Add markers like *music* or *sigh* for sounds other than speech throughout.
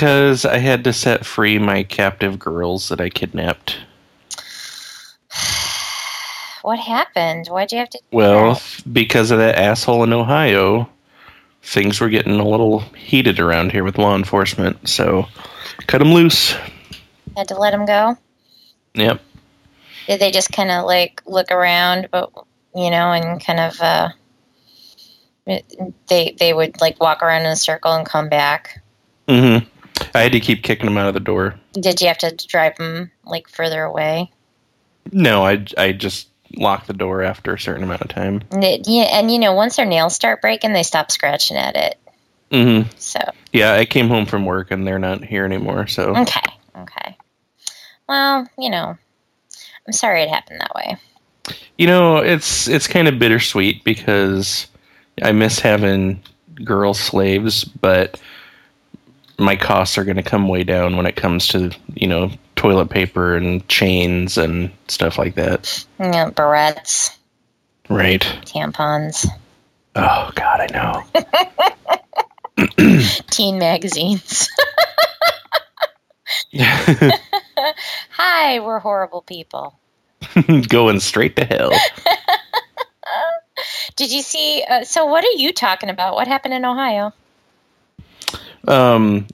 Because I had to set free my captive girls that I kidnapped. *sighs* What happened? Why'd you have to? do Well, that? because of that asshole in Ohio, things were getting a little heated around here with law enforcement. So, cut them loose. had to let him go. Yep. Did they just kind of like look around, but you know, and kind of uh, they they would like walk around in a circle and come back? hmm I had to keep kicking them out of the door. Did you have to drive them like further away? No, I, I just locked the door after a certain amount of time. And, it, yeah, and you know, once their nails start breaking, they stop scratching at it. hmm So Yeah, I came home from work and they're not here anymore. So, okay, okay. Well, you know, I'm sorry it happened that way. you know, it's it's kind of bittersweet because I miss having girl slaves, but my costs are going to come way down when it comes to you know toilet paper and chains and stuff like that. Yeah, barrettes, Right. tampons, Oh God, I know. *laughs* teen magazines. *laughs* Hi, we're horrible people. *laughs* Going straight to hell. Did you see? Uh, so, what are you talking about? What happened in Ohio? Um,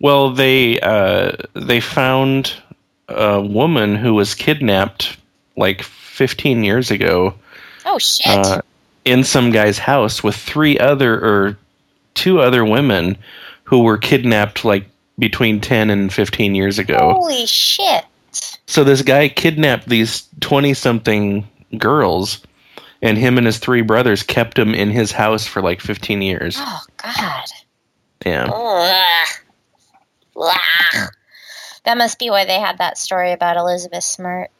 well, they uh, they found a woman who was kidnapped like 15 years ago Oh shit! uh, in some guy's house with three other or two other women who were kidnapped like between 10 and 15 years ago. Holy shit! So this guy kidnapped these 20 something girls and him and his three brothers kept them in his house for like 15 years. Oh god! Yeah. Ugh. Ugh. That must be why they had that story about Elizabeth Smart,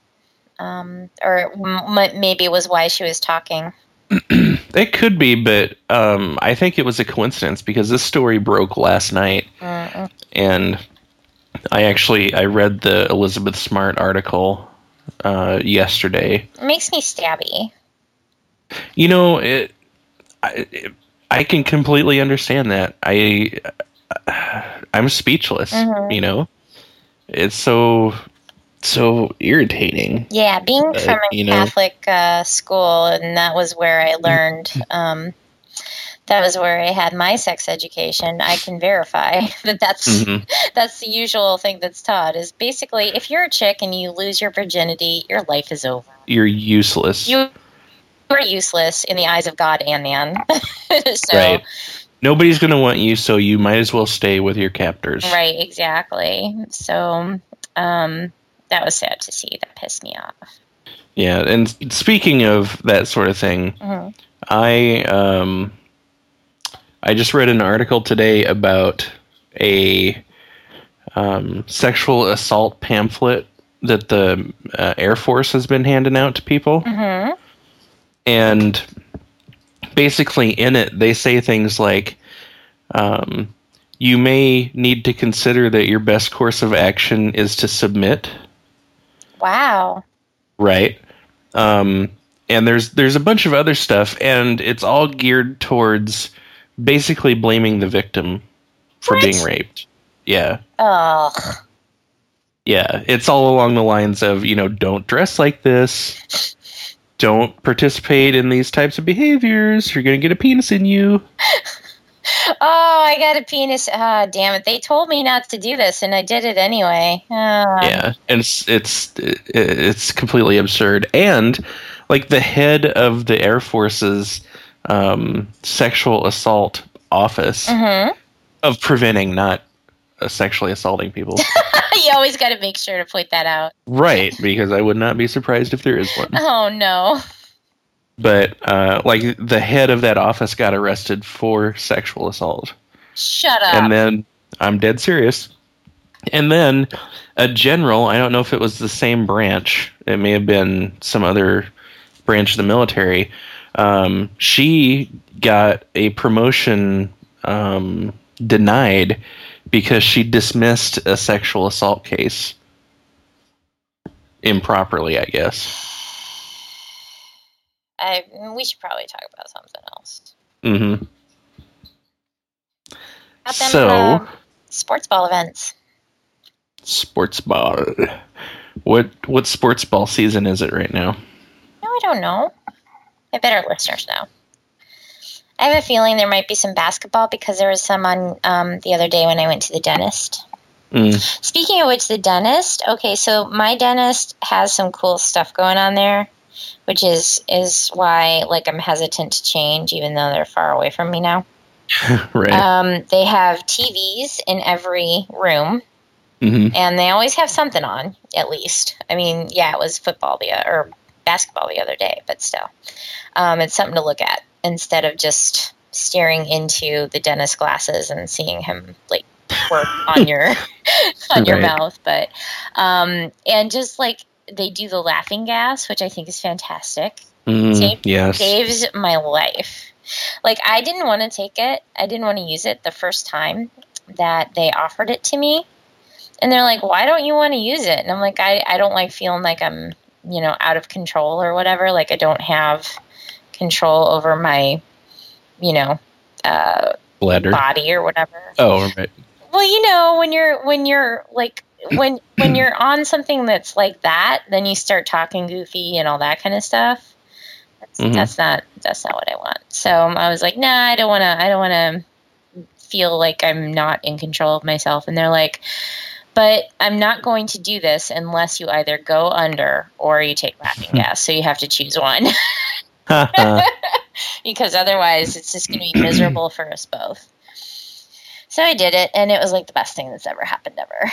um, or m- maybe it was why she was talking. *clears throat* It could be, but um, I think it was a coincidence because this story broke last night, Mm-mm. and I actually I read the Elizabeth Smart article uh, yesterday. It makes me stabby. You know, it, I, it, I can completely understand that. I I'm speechless. Mhm. You know, it's so so irritating. Yeah, being Uh, from a Catholic uh, school, and that was where I learned. Um, that was where I had my sex education. I can verify *laughs* that that's Mhm. *laughs* that's the usual thing that's taught. Is basically if you're a chick and you lose your virginity, your life is over. You're useless. You are useless in the eyes of God and man. *laughs* so, Right. Nobody's going to want you, so you might as well stay with your captors. right, exactly. So, um, that was sad to see. That pissed me off. Yeah, and speaking of that sort of thing, Mhm. I um I just read an article today about a um, sexual assault pamphlet that the uh, Air Force has been handing out to people, Mhm. And basically in it they say things like, um, "You may need to consider that your best course of action is to submit." Wow. right um and there's there's a bunch of other stuff and it's all geared towards basically blaming the victim for What? being raped yeah Ugh. yeah it's all along the lines of you know don't dress like this don't participate in these types of behaviors you're gonna get a penis in you *laughs* Oh, I got a penis. Ah, damn it. They told me not to do this, and I did it anyway. Ah. yeah and it's it's it's completely absurd and like the head of the air force's um, sexual assault office Mhm. of preventing not sexually assaulting people. *laughs* you always got to make sure to point that out. right, because I would not be surprised if there is one. *laughs* Oh, no. But uh, like the head of that office got arrested for sexual assault. Shut up. And then I'm dead serious. And then a general, I don't know if it was the same branch, it may have been some other branch of the military. Um, she got a promotion um, denied because she dismissed a sexual assault case improperly, I guess. I, we should probably talk about something else. Mm-hmm. So- uh, sports ball events. Sports ball. What what sports ball season is it right now? No, I don't know. I bet our listeners know. I have a feeling there might be some basketball because there was some on um, the other day when I went to the dentist. Mm. Speaking of which, the dentist. Okay, so my dentist has some cool stuff going on there, which is is why like I'm hesitant to change, even though they're far away from me now. *laughs* right. Um, they have TVs in every room, hmm and they always have something on at least. I mean, yeah, it was football the or basketball the other day, but still, um, it's something to look at instead of just staring into the dentist glasses and seeing him like work on *laughs* your *laughs* on your Right. mouth. But um, and just like they do the laughing gas, which I think is fantastic Mm, Save- yes. saves my life. Like I didn't want to take it. I didn't want to use it the first time that they offered it to me. And they're like, "Why don't you want to use it?" And I'm like, "I I don't like feeling like I'm, you know, out of control or whatever. Like I don't have control over my, you know, uh, Bladder. body or whatever." Oh, right. Well, you know, when you're when you're like when *clears throat* when you're on something that's like that, then you start talking goofy and all that kind of stuff. That's, Mhm. that's not that's not what I want. So um, I was like, nah, I don't want to. I don't want to feel like I'm not in control of myself. And they're like, but I'm not going to do this unless you either go under or you take laughing gas. So you have to choose one *laughs* *laughs* because otherwise it's just going to be miserable for us both. So I did it, and it was like the best thing that's ever happened ever.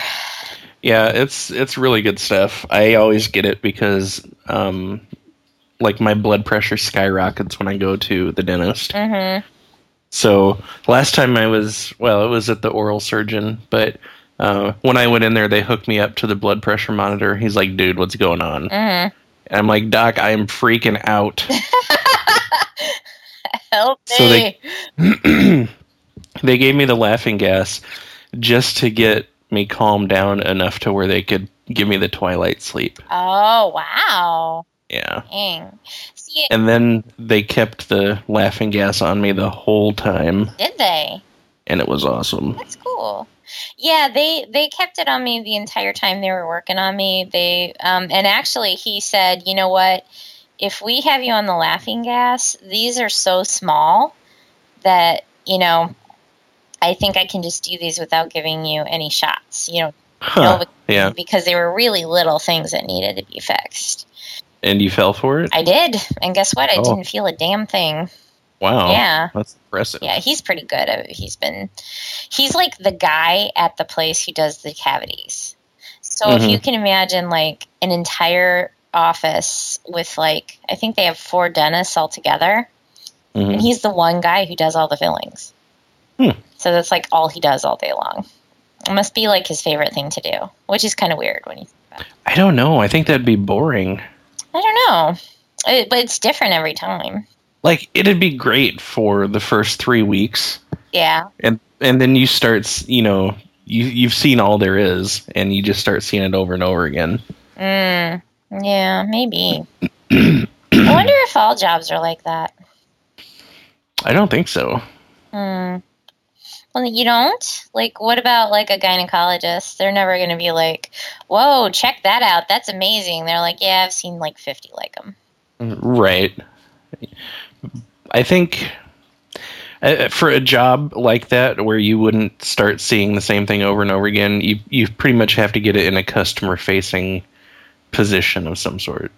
yeah, it's it's really good stuff. I always get it because um like my blood pressure skyrockets when I go to the dentist. Mm-hmm. So last time I was, well, it was at the oral surgeon, but uh, when I went in there, they hooked me up to the blood pressure monitor. He's like, "Dude, what's going on?" Mm-hmm. And I'm like, "Doc, I am freaking out." *laughs* Help me! So they- *clears throat* they gave me the laughing gas just to get me calmed down enough to where they could give me the twilight sleep. oh wow! Yeah. Dang. See, And then they kept the laughing gas on me the whole time, did they? and it was awesome. That's cool. Yeah, they they kept it on me the entire time they were working on me. They um, and actually he said, you know what? If we have you on the laughing gas, these are so small that you know. I think I can just do these without giving you any shots. You know, Huh. Yeah. because they were really little things that needed to be fixed. And you fell for it? I did, and guess what? I Oh. didn't feel a damn thing. Wow. Yeah. That's impressive. Yeah, he's pretty good. He's been, he's like the guy at the place who does the cavities. So if Mhm. you can imagine like an entire office with like, I think they have four dentists all together, Mhm. and he's the one guy who does all the fillings. Hmm. So that's like all he does all day long. It must be like his favorite thing to do, which is kind of weird when you. Think about it. I don't know. I think that'd be boring. I don't know, it, but it's different every time. Like it'd be great for the first three weeks, Yeah, and and then you start, you know, you you've seen all there is, and you just start seeing it over and over again. Mm, yeah, maybe. *clears throat* I wonder if all jobs are like that. I don't think so. Hmm. Well, you don't? Like, what about like a gynecologist? They're never going to be like, whoa, check that out. That's amazing. They're like, yeah, I've seen like 50 like them. Right. I think uh, for a job like that where you wouldn't start seeing the same thing over and over again, you you pretty much have to get it in a customer facing position of some sort.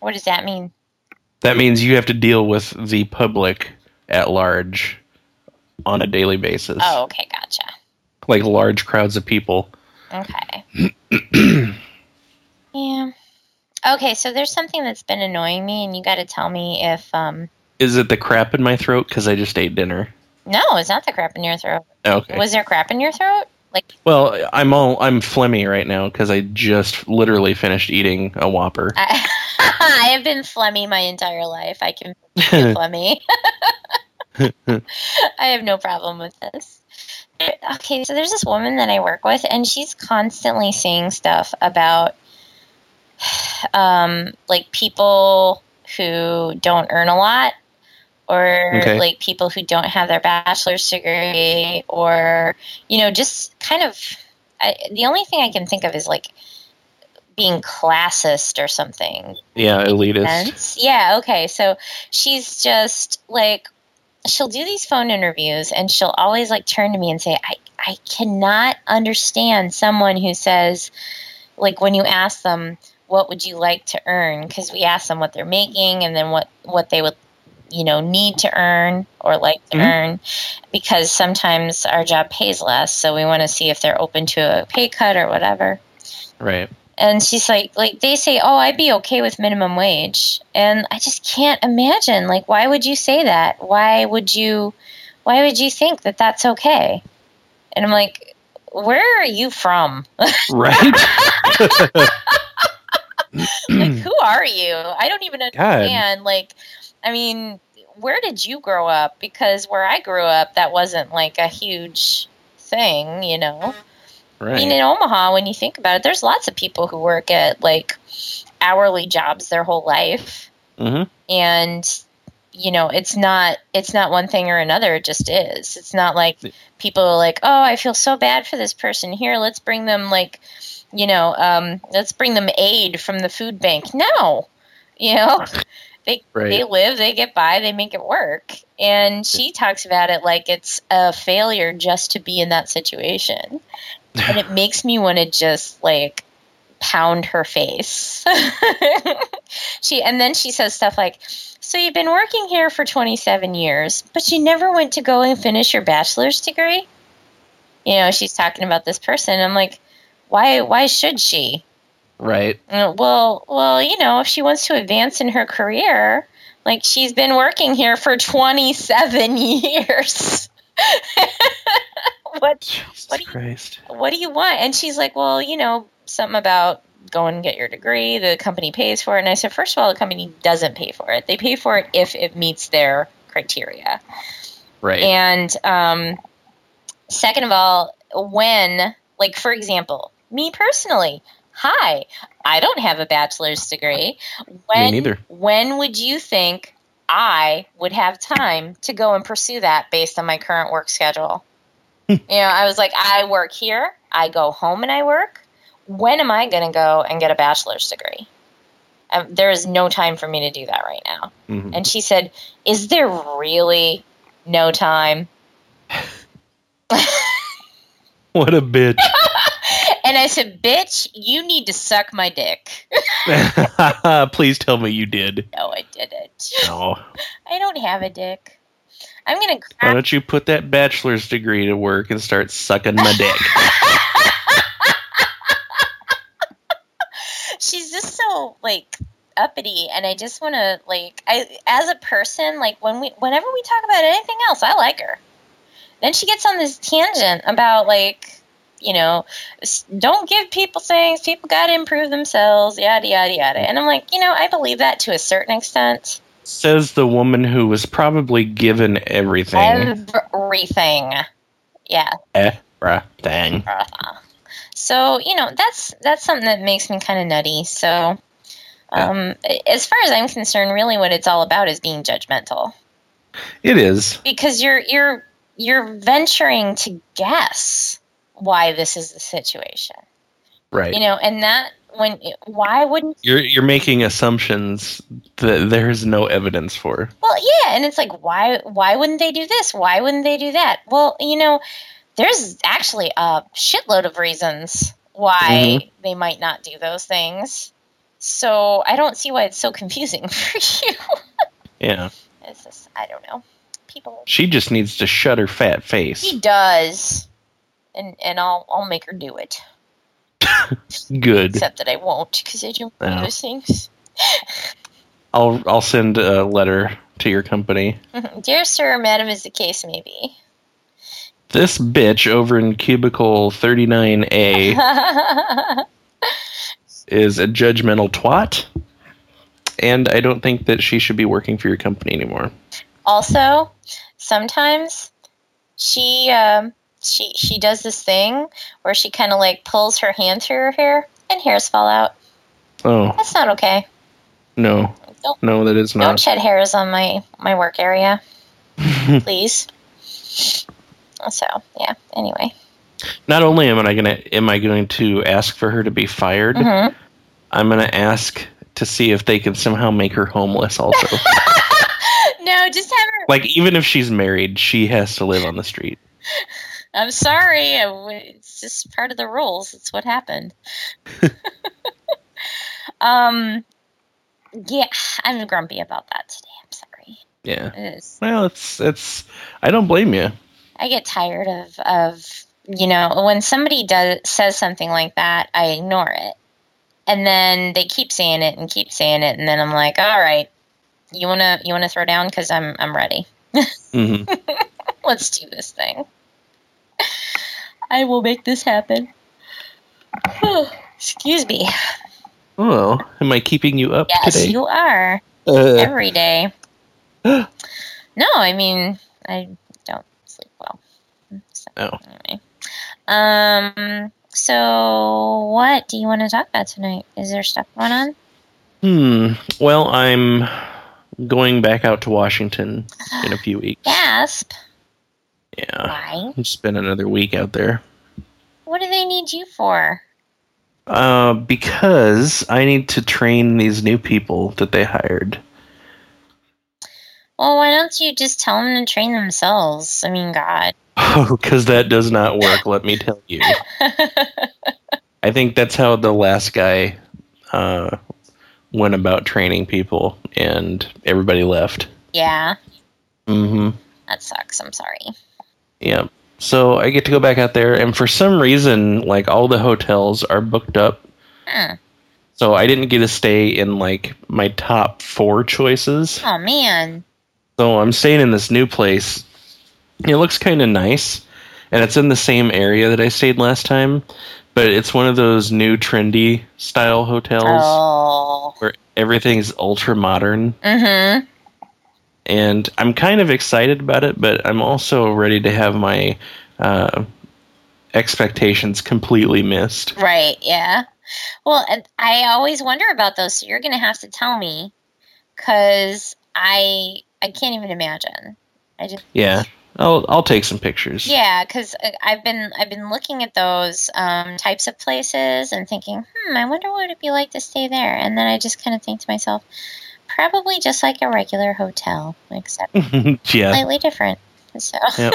What does that mean? That means you have to deal with the public at large on a daily basis. Oh, okay, gotcha. Like large crowds of people. Okay. *clears throat* yeah. Okay, so there's something that's been annoying me, and you got to tell me if, um, Is it the crap in my throat because I just ate dinner? no, it's not the crap in your throat. Okay. Was there crap in your throat? Like, Well, I'm all I'm phlegmy right now because I just literally finished eating a Whopper. I, *laughs* I have been phlegmy my entire life. I can be *laughs* phlegmy. *laughs* I have no problem with this. Okay, so there's this woman that I work with, and she's constantly saying stuff about *sighs* um, like people who don't earn a lot or Okay. like people who don't have their bachelor's degree or you know just kind of I, the only thing i can think of is like being classist or something Yeah, elitist. sense. Yeah, okay. So she's just like she'll do these phone interviews and she'll always like turn to me and say, I, I cannot understand someone who says like when you ask them what would you like to earn because we ask them what they're making and then what what they would you know need to earn or like to Mhm. earn because sometimes our job pays less so we want to see if they're open to a pay cut or whatever Right. and she's like like they say oh i'd be okay with minimum wage and i just can't imagine like why would you say that why would you why would you think that that's okay and i'm like where are you from Right. *laughs* *clears throat* like who are you i don't even God. understand like i mean where did you grow up because where i grew up that wasn't like a huge thing you know I mean, in Omaha, when you think about it, there's lots of people who work at like hourly jobs their whole life, hmm and you know, it's not it's not one thing or another. It just is. It's not like people are like, oh, I feel so bad for this person. Here, let's bring them like, you know, um, let's bring them aid from the food bank. No, you know, *laughs* they Right. they live, they get by, they make it work. And she talks about it like it's a failure just to be in that situation. And it *sighs* makes me want to just like pound her face. *laughs* she and then she says stuff like, "So you've been working here for 27 years, but you never went to go and finish your bachelor's degree?" You know, she's talking about this person. I'm like, "Why why should she?" Right. Uh, Well, well, you know, if she wants to advance in her career, like she's been working here for 27 *laughs* years. *laughs* what Jesus What do you- Christ. what do you want? And she's like, well, you know, something about go and get your degree. The company pays for it. And I said, first of all, the company doesn't pay for it. They pay for it if it meets their criteria. Right. And um, second of all, when, like, for example, me personally, hi, I don't have a bachelor's degree. When, neither. When would you think I would have time to go and pursue that based on my current work schedule? you know, I was like, I work here, I go home and I work. When am I going to go and get a bachelor's degree? Um, there is no time for me to do that right now. Mhm. And she said, Is there really no time? *laughs* What a bitch. *laughs* And I said, Bitch, you need to suck my dick. *laughs* Please tell me you did. no, I didn't. No. *laughs* I don't have a dick. I'm going to Why don't you put that bachelor's degree to work and start sucking my dick? *laughs* She's just so, like, uppity and I just want to like I as a person like when we whenever we talk about anything else I like her. Then she gets on this tangent about like you know don't give people things. People got to improve themselves yada yada yada. And I'm like you know I believe that to a certain extent. Says the woman who was probably given everything. everything. Yeah. Everything. so you know that's that's something that makes me kind of nutty. So um, as far as I'm concerned really what it's all about is being judgmental. It is. because you're you're you're venturing to guess why this is the situation Right. you know and that when why wouldn't You're you're making assumptions that there's no evidence for. well yeah and it's like why why wouldn't they do this why wouldn't they do that well you know there's actually a shitload of reasons why mm-hmm. they might not do those things so i don't see why it's so confusing *laughs* for you Yeah. it's just i don't know people She just needs to shut her fat face. She does and and i'll i'll make her do it *laughs* Good. except that I won't because I don't do Oh. those things. *laughs* I'll I'll send a letter to your company. *laughs* Dear sir, or madam, as the case may be. This bitch over in cubicle 39A is a judgmental twat. And I don't think that she should be working for your company anymore. also, sometimes she um, she she does this thing where she kind of like pulls her hand through her hair and hairs fall out. Oh, That's not okay. no. Don't- no, that is not. Don't shed hairs on my my work area, *laughs* please. So yeah. Anyway. Not only am I gonna am I going to ask for her to be fired, hmm I'm gonna ask to see if they can somehow make her homeless. Also, *laughs* No, just have her. like even if she's married, she has to live on the street. *laughs* I'm sorry. It's just part of the rules. It's what happened. *laughs* um. Yeah, I'm grumpy about that today. I'm sorry. Yeah. It is. Well, it's it's. I don't blame you. I get tired of of you know when somebody does says something like that, I ignore it, and then they keep saying it and keep saying it, and then I'm like, all right, you wanna you wanna throw down because I'm I'm ready. *laughs* hmm Let's do this thing. I will make this happen. Excuse me. Oh, am I keeping you up Yes, today? you are Uh, every day. *gasps* no, I mean I don't sleep well. So, Oh. anyway. Um. So, what do you want to talk about tonight? Is there stuff going on? hmm. Well, I'm going back out to Washington in a few *gasps* weeks. Gasp! Yeah. Why? I'll spend another week out there. What do they need you for? Uh, because I need to train these new people that they hired. Well, why don't you just tell them to train themselves? I mean, God. *laughs* Oh, because that does not work, let me tell you. *laughs* I think that's how the last guy uh, went about training people, and everybody left. yeah, hmm that sucks. I'm sorry. Yeah. So I get to go back out there, and for some reason, like all the hotels are booked up. Hmm. So I didn't get to stay in like my top four choices. Oh man. So I'm staying in this new place. It looks kind of nice, and it's in the same area that I stayed last time, but it's one of those new trendy style hotels Oh. where everything's ultra modern. Mm-hmm. And I'm kind of excited about it, but I'm also ready to have my uh, expectations completely missed. Right. Yeah. Well, and I always wonder about those. So you're going to have to tell me, because I I can't even imagine. I just Yeah, I'll I'll take some pictures. yeah, because I've been I've been looking at those um, types of places and thinking, hmm, I wonder what it'd be like to stay there. And then I just kind of think to myself, probably just like a regular hotel, except *laughs* yeah, slightly different. So Yep.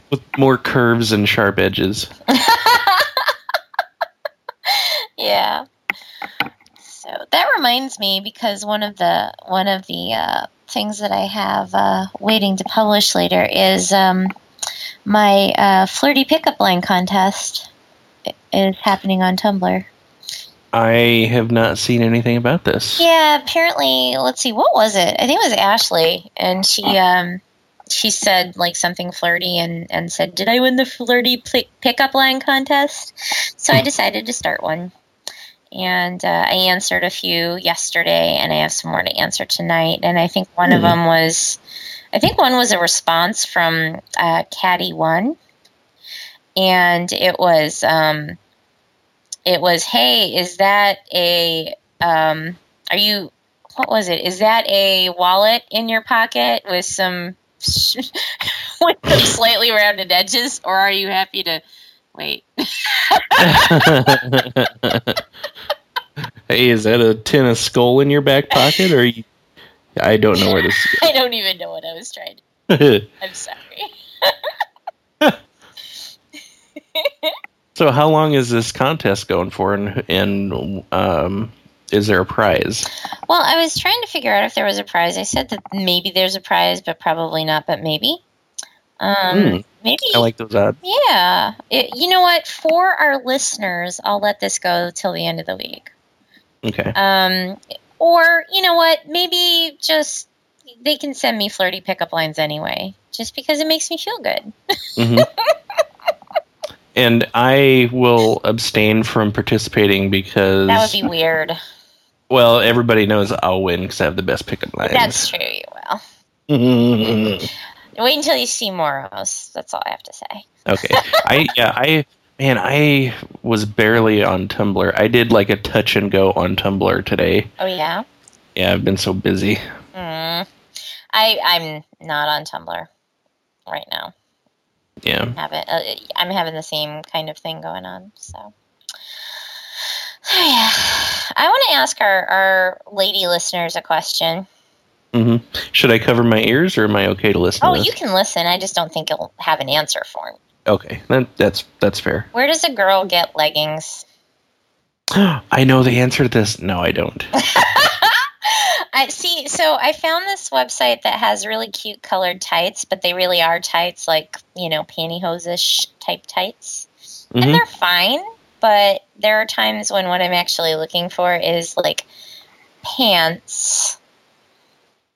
*laughs* with more curves and sharp edges. *laughs* yeah. So that reminds me because one of the one of the uh, things that I have uh, waiting to publish later is um, my uh, flirty pickup line contest is happening on Tumblr. I have not seen anything about this. Yeah, apparently, let's see, what was it? I think it was Ashley, and she um she said like something flirty and and said, "Did I win the flirty pickup line contest?" So I decided to start one, and uh, I answered a few yesterday, and I have some more to answer tonight. And I think one of Mhm. them was, I think one was a response from uh, Caddy One, and it was um it was, "Hey, is that a um are you what was it? Is that a wallet in your pocket with some *laughs* with some slightly rounded edges, or are you happy to wait? *laughs* hey, is that a tin of skull in your back pocket, or you, I don't know where this. *laughs* I don't even know what I was trying to. I'm sorry. So, how long is this contest going for, and and um, is there a prize? Well, I was trying to figure out if there was a prize. I said that maybe there's a prize, but probably not. But maybe. Um, Hmm. maybe. I like those odds. Yeah. It, you know what? For our listeners, I'll let this go till the end of the week. Okay. Um, or you know what? Maybe just they can send me flirty pickup lines anyway, just because it makes me feel good. hmm *laughs* and I will abstain from participating because That would be weird. well, everybody knows I'll win because I have the best pickup lines. That's true. You will. *laughs* Wait until you see Moros. That's all I have to say. Okay. I yeah I man I was barely on Tumblr. I did like a touch and go on Tumblr today. Oh yeah. Yeah, I've been so busy. Mm. I I'm not on Tumblr right now. Yeah. Have Uh, I'm having the same kind of thing going on. So, *sighs* yeah, I want to ask our our lady listeners a question. hmm Should I cover my ears, or am I okay to listen? Oh, to you can listen. I just don't think you'll have an answer for me. Okay, that, that's that's fair. Where does a girl get leggings? *gasps* I know the answer to this. No, I don't. *laughs* I see. So I found this website that has really cute colored tights, but they really are tights, like you know, pantyhose-ish type tights, and Mhm. they're fine. But there are times when what I'm actually looking for is like pants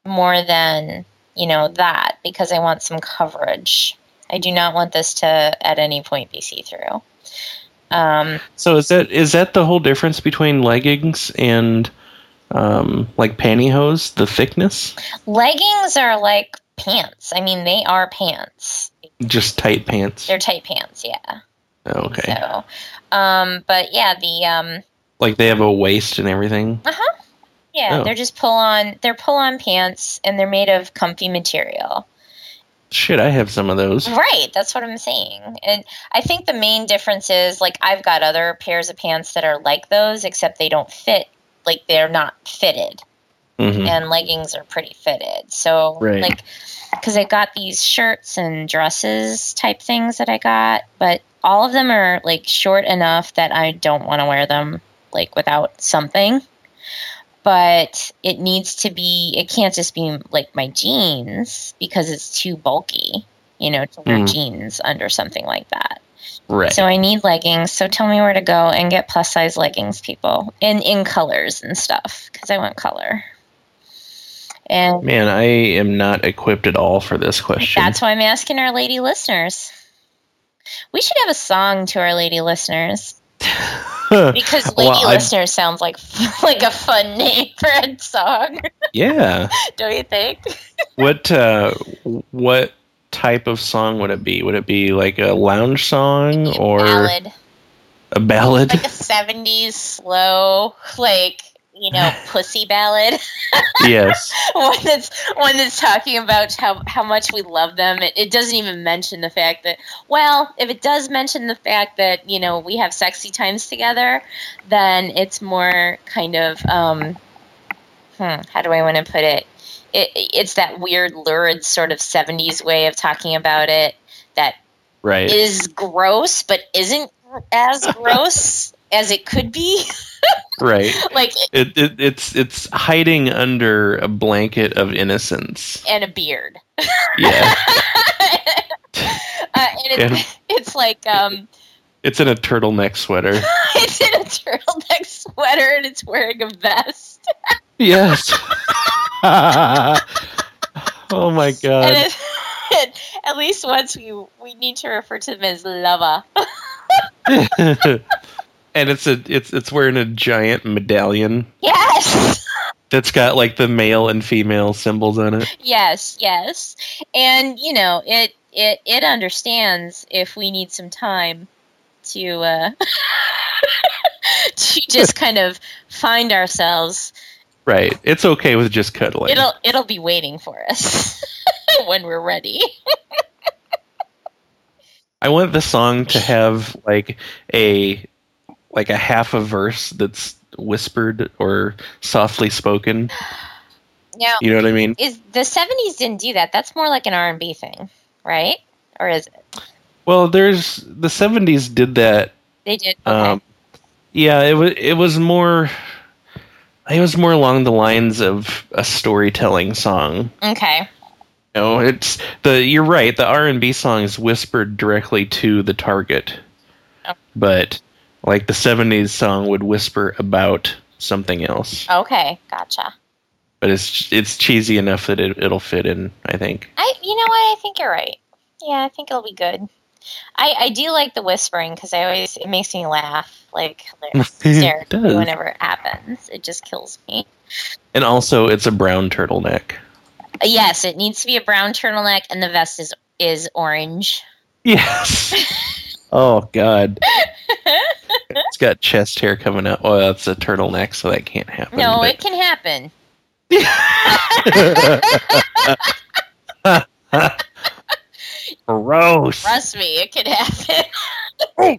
more than you know that because I want some coverage. I do not want this to at any point be see through. Um, So is that is that the whole difference between leggings and um, like pantyhose? The thickness? leggings are like pants. I mean, they are pants. Just tight pants. They're tight pants, yeah. Okay. So, um, but yeah, the um, Like they have a waist and everything. uh huh, yeah, Oh. they're just pull on. They're pull on pants, and they're made of comfy material. Shit, I have some of those. Right, that's what I'm saying. And I think the main difference is like I've got other pairs of pants that are like those, except they don't fit. Like they're not fitted, hmm and leggings are pretty fitted. So Right. like because I got these shirts and dresses type things that I got, but all of them are like short enough that I don't want to wear them like without something. But it needs to be, it can't just be like my jeans because it's too bulky, you know, to wear Mm. jeans under something like that. Right. So I need leggings. So tell me where to go and get plus size leggings, people, in in colors and stuff because I want color. And Man, I am not equipped at all for this question. that's why I'm asking our lady listeners. We should have a song to our lady listeners *laughs* because lady Well, listeners sounds like *laughs* like a fun name for a song, yeah. *laughs* don't you think? What uh, what type of song would it be? Would it be like a lounge song or Ballad, a ballad? like a '70s slow, like you know, *laughs* pussy ballad. *laughs* yes. one that's one that's talking about how how much we love them. It, it doesn't even mention the fact that well, if it does mention the fact that you know we have sexy times together, then it's more kind of um, hmm, how do I want to put it? It it's that weird lurid sort of '70s way of talking about it that Right. is gross, but isn't as *laughs* gross as it could be. *laughs* right. like It, it it's it's hiding under a blanket of innocence. and a beard. Yeah. *laughs* uh, and it, And- it's like um, It's in a turtleneck sweater. it's in a turtleneck sweater and it's wearing a vest. Yes. *laughs* oh my And god. *laughs* it, at least once we we need to refer to them as lover. *laughs* and it's a it's it's wearing a giant medallion yes, that's got like the male and female symbols on it. yes, yes. And you know it it it understands if we need some time to uh, to just kind of find ourselves. Right. It's okay with just cuddling. It'll it'll be waiting for us *laughs* when we're ready. I want the song to have like a like a half a verse that's whispered or softly spoken. Now, You know what I mean? is the 70s didn't do that. That's more like an R&B thing, right? Or is it? Well, there's the 70s did that They did. Okay. Um, yeah, it was it was more it was more along the lines of a storytelling song. okay. Know, it's the you're right. The R and B songs whispered directly to the target, Oh. but like the '70s song would whisper about something else. Okay. Gotcha. But it's it's cheesy enough that it, it'll fit in. I think. I you know what? I think you're right. Yeah, I think it'll be good. I I do like the whispering because I always it makes me laugh like *laughs* hysterically does. whenever it happens. It just kills me. And also, it's a brown turtleneck. Uh, Yes, it needs to be a brown turtleneck and the vest is is orange. Yes. *laughs* oh God. *laughs* It's got chest hair coming out. Oh, that's a turtleneck, so that can't happen. No, but- it can happen. Gross. Trust me, it could happen. *laughs*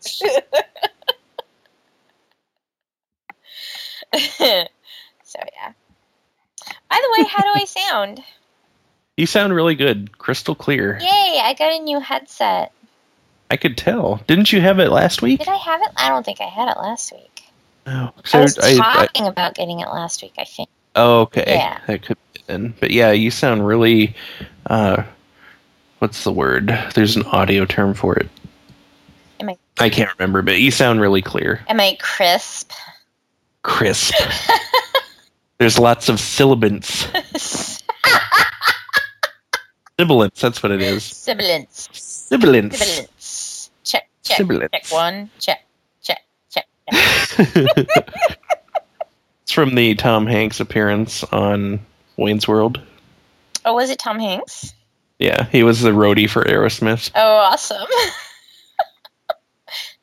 so yeah. By the way, how do I *laughs* sound? You sound really good, crystal clear. Yay! I got a new headset. I could tell. Didn't you have it last week? Did I have it? I don't think I had it last week. Oh, I was I- I- talking about getting it last week. I think. oh, okay. Yeah. That could be then. But yeah, you sound really. Uh, what's the word? There's an audio term for it. Am I- I can't remember, but you sound really clear, Am I crisp? crisp. *laughs* There's lots of sibilants. sibilants. that's what it is. Sibilants. Sibilants. Sibilance. Check. Check. Sibilance. Check one. Check. Check. Check. *laughs* it's from the Tom Hanks appearance on Wayne's World. Oh, was it Tom Hanks? Yeah, he was the roadie for Aerosmith. Oh, awesome. *laughs*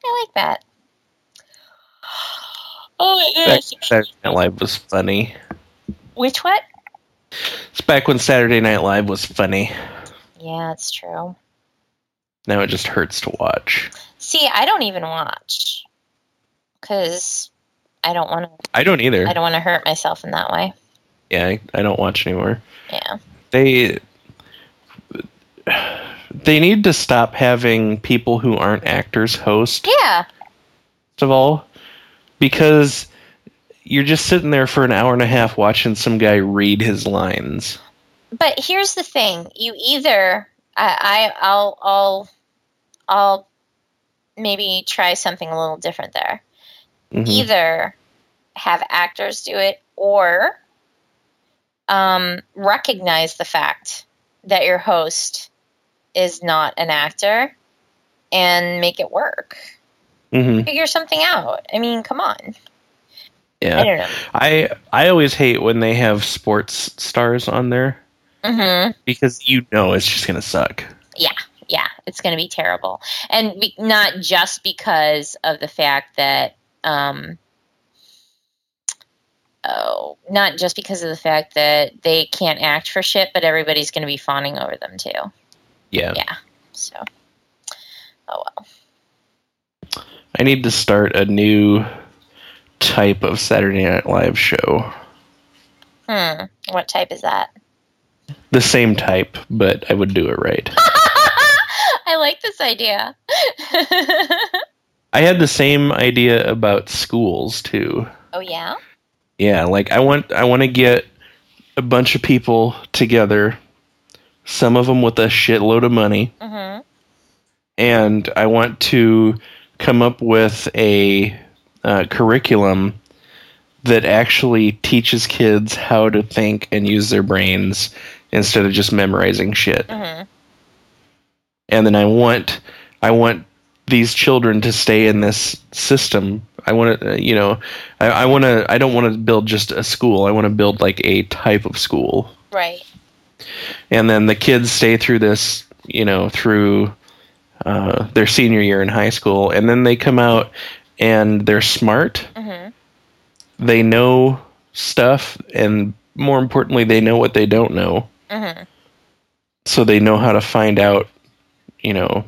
I like that. Oh my gosh. Saturday Night Live was funny. Which what? It's back when Saturday Night Live was funny. Yeah, it's true. Now it just hurts to watch. See, I don't even watch because I don't want to. I don't either. I don't want to hurt myself in that way. yeah, I, I don't watch anymore. Yeah. They they need to stop having people who aren't actors host Yeah. first of all because you're just sitting there for an hour and a half watching some guy read his lines. But here's the thing: you either I, I I'll I'll I'll maybe try something a little different there. Mhm. Either have actors do it, or um, recognize the fact that your host is not an actor and make it work. Mhm. Figure something out. I mean, come on. I Yeah. don't know. I I always hate when they have sports stars on there hmm because you know it's just going to suck. Yeah. Yeah, it's going to be terrible, and be, not just because of the fact that, um, oh, not just because of the fact that they can't act for shit, but everybody's going to be fawning over them too. Yeah. Yeah. So, oh well. I need to start a new type of Saturday Night Live show. Hmm. What type is that? The same type, but I would do it right. *laughs* I like this idea. *laughs* I had the same idea about schools too. oh yeah. Yeah, like I want I want to get a bunch of people together, some of them with a shitload of money, hmm and I want to come up with a uh, curriculum that actually teaches kids how to think and use their brains instead of just memorizing shit. hmm And then I want I want these children to stay in this system. I want to, you know, I, I want to. I don't want to build just a school. I want to build like a type of school, Right. And then the kids stay through this, you know, through uh, their senior year in high school, and then they come out and they're smart. hmm They know stuff, and more importantly, they know what they don't know. hmm so they know how to find out you know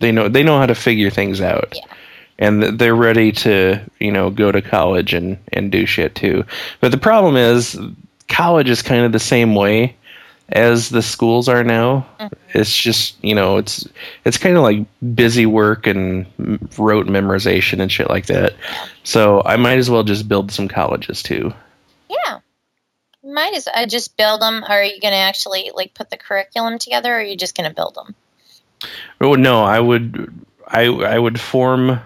they know they know how to figure things out. Yeah. and they're ready to you know go to college and and do shit too. But the problem is college is kind of the same way as the schools are now it's just you know it's it's kind of like busy work and rote memorization and shit like that so i might as well just build some colleges too Yeah. Might as I just build them. Are you going to actually like put the curriculum together, or are you just going to build them? Oh no, I would I I would form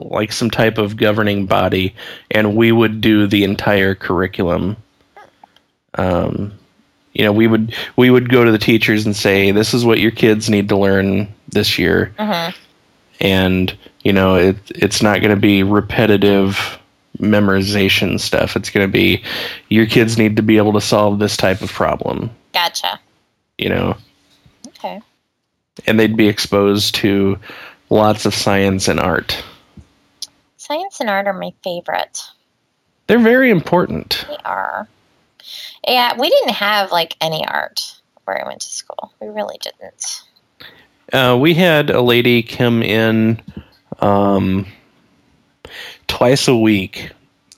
like some type of governing body and we would do the entire curriculum. Um you know, we would we would go to the teachers and say this is what your kids need to learn this year hmm and you know, it it's not going to be repetitive memorization stuff. It's going to be your kids need to be able to solve this type of problem, Gotcha. you know. Okay. And they'd be exposed to lots of science and art. Science and art are my favorite. They're very important. They are. Yeah, we didn't have like any art where I went to school. We really didn't. Uh, we had a lady come in um, twice a week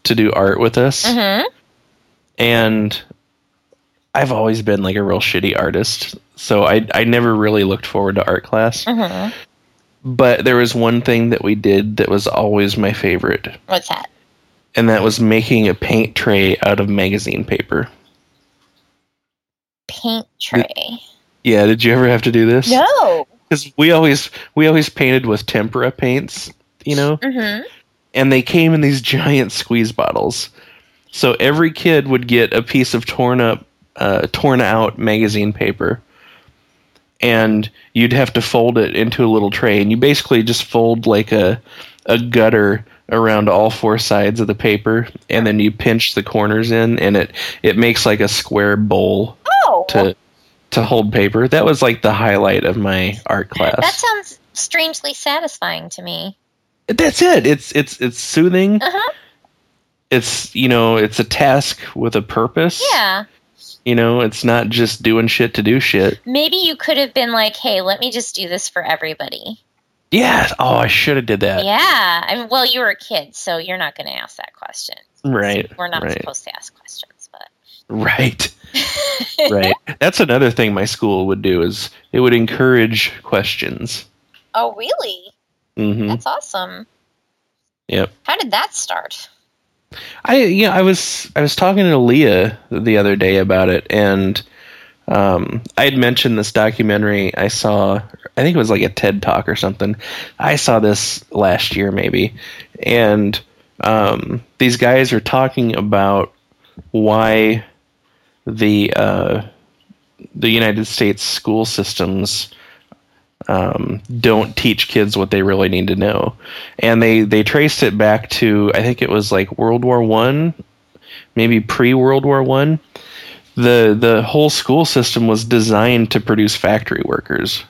to do art with us, Mm-hmm. and I've always been like a real shitty artist, so I I never really looked forward to art class. Mm-hmm. But there was one thing that we did that was always my favorite, What's that? And that was making a paint tray out of magazine paper. Paint tray. Yeah, did you ever have to do this? No. because we always we always painted with tempera paints, you know, Mm-hmm. and they came in these giant squeeze bottles. So every kid would get a piece of torn up, uh, torn out magazine paper, and you'd have to fold it into a little tray, and you basically just fold like a a gutter around all four sides of the paper, and then you pinch the corners in, and it it makes like a square bowl Oh, to to hold paper. That was like the highlight of my art class. that sounds strangely satisfying to me. That's it. It's it's it's soothing. Uh huh. It's you know, it's a task with a purpose. Yeah. You know, it's not just doing shit to do shit. Maybe you could have been like, "Hey, let me just do this for everybody." Yeah. Oh, I should have did that. Yeah. I mean, well, you were a kid, so you're not going to ask that question. Right. We're not right. supposed to ask questions, but. Right. *laughs* Right. That's another thing my school would do is it would encourage questions. oh, really? hmm That's awesome. Yep. How did that start? I yeah, I was I was talking to Leah the other day about it, and um, I had mentioned this documentary I saw. I think it was like a TED talk or something. I saw this last year maybe, and um, these guys are talking about why the uh, the United States school systems um, don't teach kids what they really need to know, and they they traced it back to I think it was like World War One, maybe pre World War One. The the whole school system was designed to produce factory workers.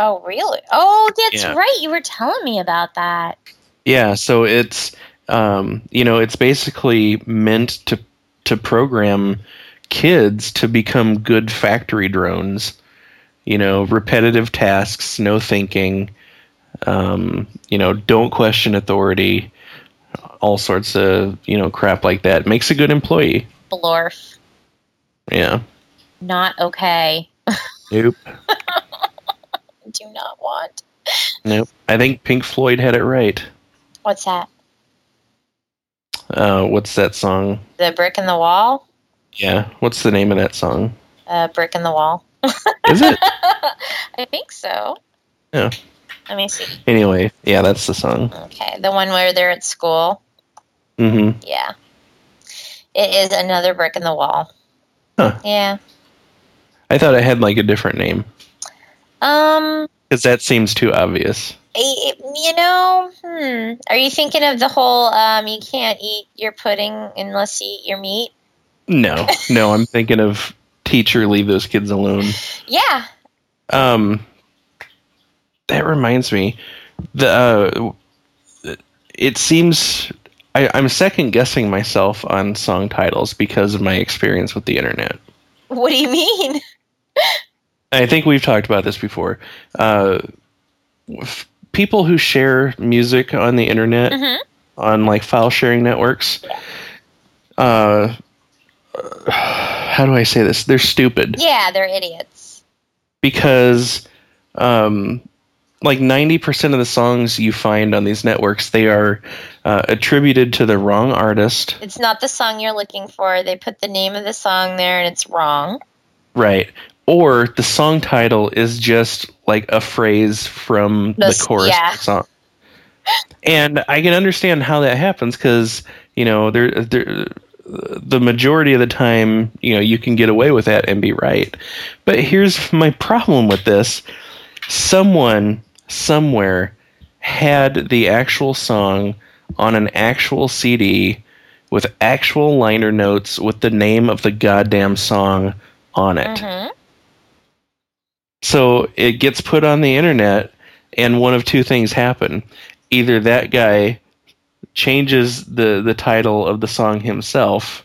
Oh, really? Oh, that's Yeah. right. You were telling me about that. Yeah, so it's um, you know it's basically meant to to program kids to become good factory drones. You know, repetitive tasks, no thinking. Um, you know, don't question authority. All sorts of you know crap like that makes a good employee. Blorf. Yeah. Not okay. *laughs* Nope. Do not want. Nope. I think Pink Floyd had it right. What's that? Uh, what's that song? The brick in the wall? Yeah. What's the name of that song? Uh, brick in the wall. *laughs* Is it? I think so. Yeah. Let me see. Anyway, yeah, that's the song. Okay, the one where they're at school. Mm hmm Yeah. It is another brick in the wall. Huh. Yeah. I thought it had like a different name Um, because that seems too obvious. I- you know, hmm. Are you thinking of the whole um you can't eat your pudding unless you eat your meat? No, no, I'm thinking of teacher, leave those kids alone. Yeah. Um, that reminds me, the uh, it seems I, I'm second guessing myself on song titles because of my experience with the internet. What do you mean? I think we've talked about this before. Uh, f- people who share music on the internet Mhm. on like file sharing networks. Uh, how do I say this? They're stupid Yeah, they're idiots. because, um, like ninety percent of the songs you find on these networks, they are uh, attributed to the wrong artist. It's not the song you're looking for. They put the name of the song there and it's wrong. Right. Or the song title is just like a phrase from the, The- chorus yeah. the song. And I can understand how that happens because, you know, there, there, the majority of the time, you know, you can get away with that and be right. But here's my problem with this someone, somewhere, had the actual song on an actual CD with actual liner notes with the name of the goddamn song on it. hmm So it gets put on the internet, and one of two things happen. Either that guy changes the, the title of the song himself,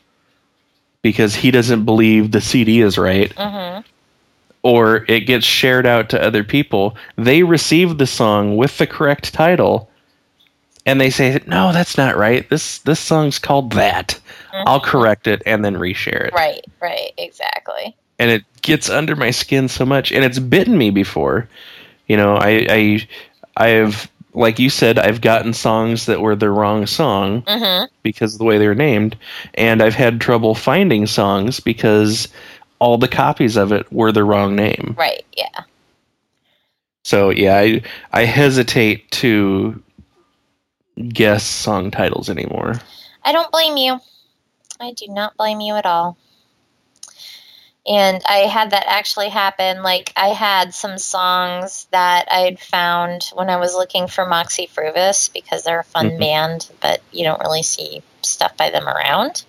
because he doesn't believe the CD is right, hmm or it gets shared out to other people. They receive the song with the correct title, and they say, "No, that's not right. This this song's called that." I'll correct it and then reshare it. Right, right, exactly. And it gets under my skin so much and it's bitten me before you know i i i've like you said i've gotten songs that were the wrong song hmm because of the way they're named and i've had trouble finding songs because all the copies of it were the wrong name Right, yeah. so yeah i i hesitate to guess song titles anymore I don't blame you. I do not blame you at all. And I had that actually happen. Like, I had some songs that I'd found when I was looking for Moxy Früvous because they're a fun Mhm. band, but you don't really see stuff by them around.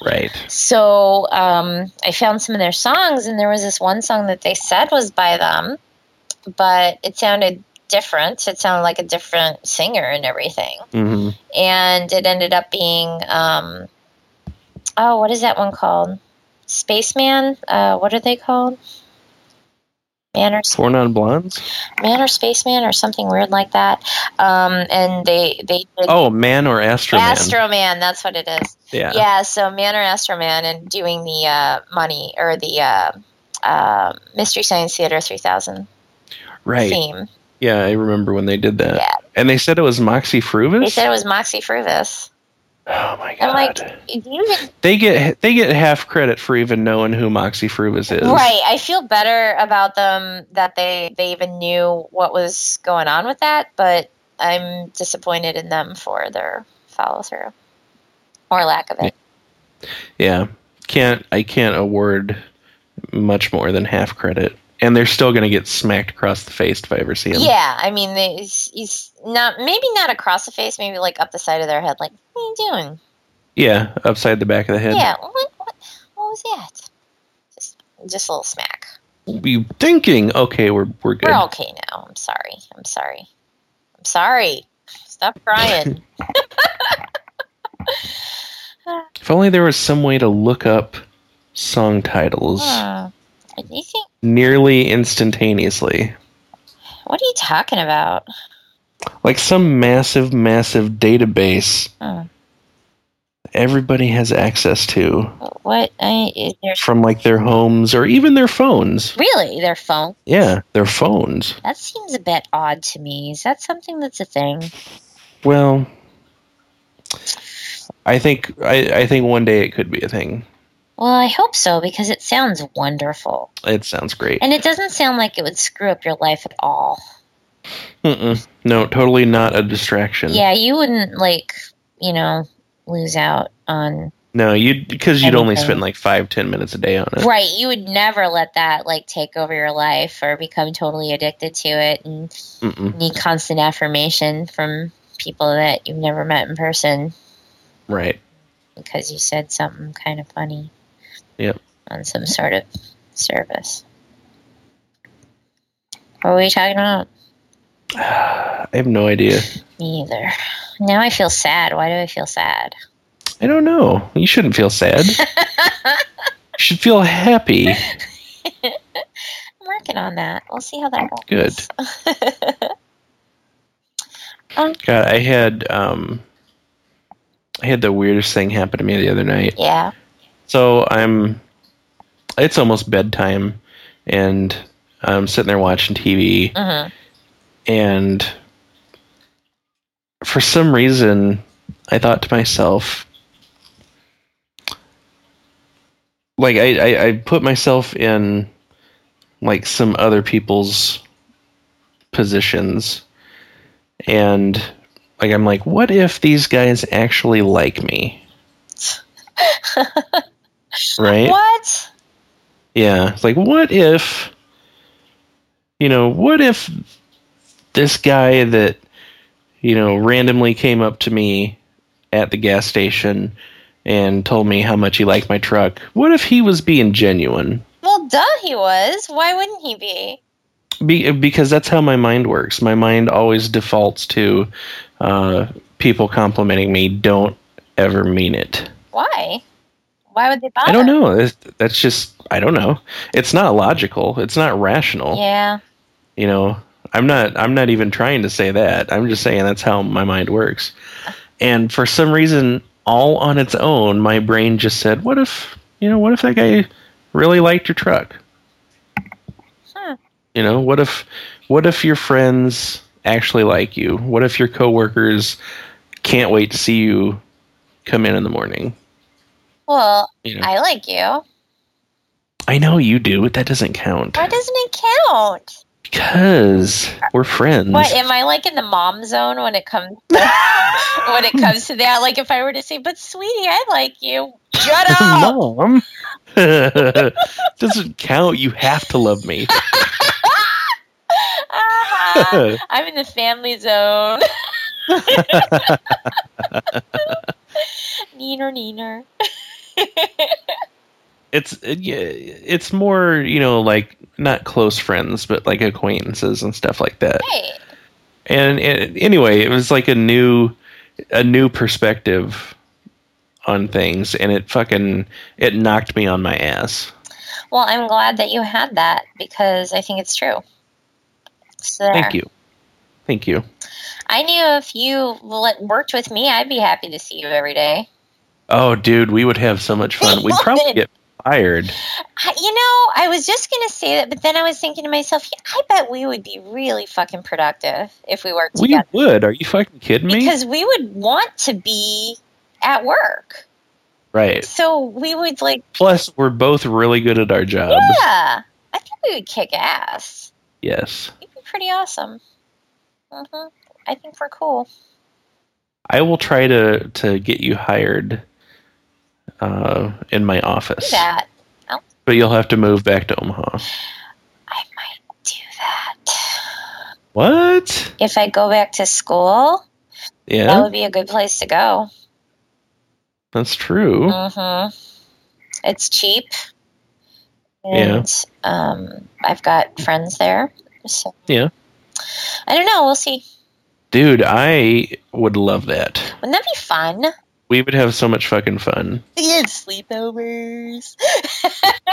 right So um, I found some of their songs, and there was this one song that they said was by them, but it sounded different. It sounded like a different singer and everything hmm and it ended up being um, oh what is that one called spaceman uh, what are they called man or, four non blondes man or spaceman or something weird like that um, and they they oh man or astro man Astro Man, that's what it is. yeah Yeah, so Man or Astro Man and doing the uh, money or the uh, uh, Mystery Science Theater 3000 right theme. Yeah, I remember when they did that. Yeah. And they said it was Moxy Früvous. They said it was Moxy Früvous. Oh my god! like, you they get they get half credit for even knowing who Moxy Früvous is. Right. I feel better about them that they they even knew what was going on with that, but I'm disappointed in them for their follow through or lack of it. Yeah, can't I can't award much more than half credit, and they're still going to get smacked across the face if I ever see them. Yeah, I mean, he's, he's not maybe not across the face, maybe like up the side of their head. Like, what are you doing? yeah, upside the back of the head. Yeah, what, what, what was that? Just just a little smack. You thinking? Okay, we're we're good. We're okay now. I'm sorry. I'm sorry. I'm sorry. Stop crying. *laughs* *laughs* If only there was some way to look up song titles Hmm. You think? Nearly instantaneously. What are you talking about? Like some massive, massive database Hmm. everybody has access to What? I, from like their homes or even their phones. really their phone? Yeah, their phones. That seems a bit odd to me. Is that something that's a thing? Well, I think I, I think one day it could be a thing. Well, I hope so because it sounds wonderful, It sounds great. and it doesn't sound like it would screw up your life at all. Mm-mm. No, totally not a distraction. Yeah, you wouldn't like you know lose out on No, you because you'd only spend like five, ten minutes a day on it. right. You would never let that like take over your life or become totally addicted to it and Mm-mm. need constant affirmation from people that you've never met in person Right. because you said something kind of funny. Yep. On some sort of service. What were we talking about? *sighs* I have no idea. Me either. Now I feel sad. Why do I feel sad? I don't know. You shouldn't feel sad. *laughs* you should feel happy. I'm working on that. We'll see how that goes. Good. *laughs* God, I had um, I had the weirdest thing happen to me the other night. yeah. So I'm, it's almost bedtime, and I'm sitting there watching TV, hmm and for some reason, I thought to myself, like I, I, I put myself in like some other people's positions, and like I'm like, what if these guys actually like me? *laughs* right? What? Yeah, it's like what if you know, what if this guy that you know randomly came up to me at the gas station and told me how much he liked my truck. What if he was being genuine? Well, duh, he was. Why wouldn't he be? Be, because that's how my mind works. My mind always defaults to uh, people complimenting me. Don't ever mean it. Why? Why would they bother? I don't know. It's- That's just I don't know. It's not logical. It's not rational. Yeah. You know, I'm not I'm not even trying to say that. I'm just saying that's how my mind works. And for some reason, all on its own, my brain just said, "What if, you know, what if that guy really liked your truck? Huh. You know, what if what if your friends actually like you? What if your coworkers can't wait to see you come in in the morning?" Well, You know. I like you. I know you do, but that doesn't count. Why doesn't it count? Because we're friends. What am I like in the mom zone when it comes to, *laughs* when it comes to that? Like if I were to say, "But sweetie, I like you," shut *laughs* up. Mom. *laughs* Doesn't count. You have to love me. Ah, I'm in the family zone. neener, neener. *laughs* it's it, yeah, it's more you know like not close friends, but like acquaintances and stuff like that. And, and anyway, it was like a new a new perspective on things, and it fucking it knocked me on my ass. well, I'm glad that you had that because I think it's true. So. Thank you, thank you. I knew if you worked with me, I'd be happy to see you every day. Oh, dude, we would have so much fun. We'd probably get fired. I- You know, I was just gonna say that, but then I was thinking to myself, yeah, I bet we would be really fucking productive if we worked We together would. Are you fucking kidding me? because we would want to be at work. right. So we would like, Plus, we're both really good at our jobs. yeah, I think we would kick ass. Yes. It'd be pretty awesome. hmm I think we're cool. I will try to to get you hired uh, in my Do office, that. but you'll have to move back to Omaha. I might do that. What? If I go back to school, yeah, that would be a good place to go. that's true. hmm It's cheap. Yeah. And um, I've got friends there. So Yeah. I don't know. We'll see. Dude, I would love that. Wouldn't that be fun? We would have so much fucking fun. *laughs* Yeah, sleepovers.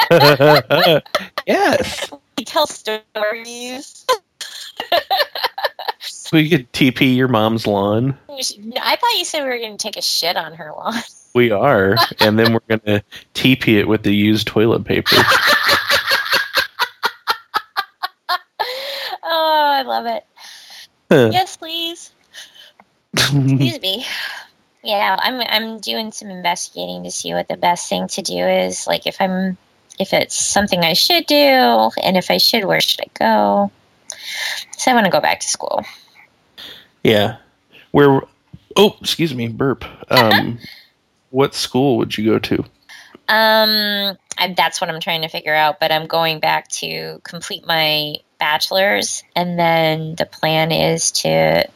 *laughs* yes. we tell stories. *laughs* We could TP your mom's lawn. I thought you said we were going to take a shit on her lawn. We are, and then we're gonna TP it with the used toilet paper. oh, I love it. yes, please. Excuse me. Yeah, I'm I'm doing some investigating to see what the best thing to do is. Like if I'm if it's something I should do, and if I should, where should I go? So I want to go back to school. Yeah. Where? Oh, excuse me, burp. Um, what school would you go to? Um, I, that's what I'm trying to figure out. But I'm going back to complete my bachelor's, and then the plan is to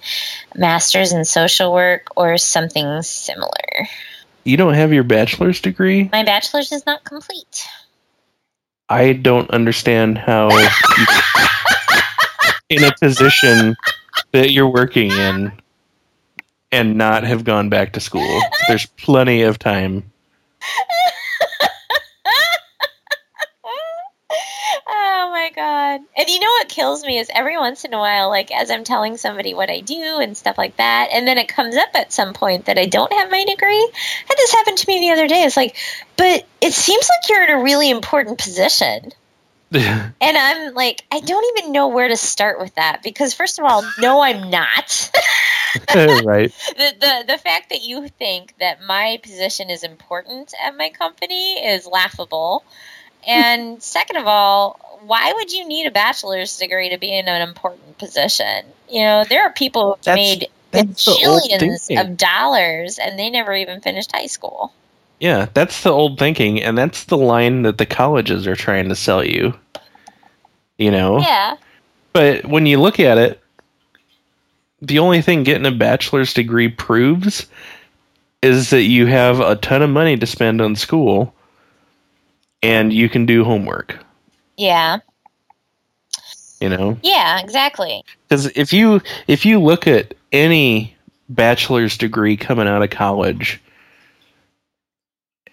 master's in social work or something similar. You don't have your bachelor's degree. My bachelor's is not complete. I don't understand how you, in a position that you're working in and not have gone back to school. There's plenty of time. *laughs* oh my god. And you know what kills me is every once in a while, like as I'm telling somebody what I do and stuff like that, and then it comes up at some point that I don't have my degree. And this happened to me the other day. It's like, but it seems like you're in a really important position. *laughs* And I'm like, I don't even know where to start with that because first of all, no, I'm not. *laughs* right. *laughs* the, the the fact that you think that my position is important at my company is laughable. And second of all, why would you need a bachelor's degree to be in an important position? You know, there are people who've That's- made That's the old bajillions thinking. of dollars and they never even finished high school. Yeah, that's the old thinking, and that's the line that the colleges are trying to sell you. You know? Yeah. But when you look at it, the only thing getting a bachelor's degree proves is that you have a ton of money to spend on school and you can do homework, Yeah. you know? Yeah, exactly. Cuz if you if you look at any bachelor's degree coming out of college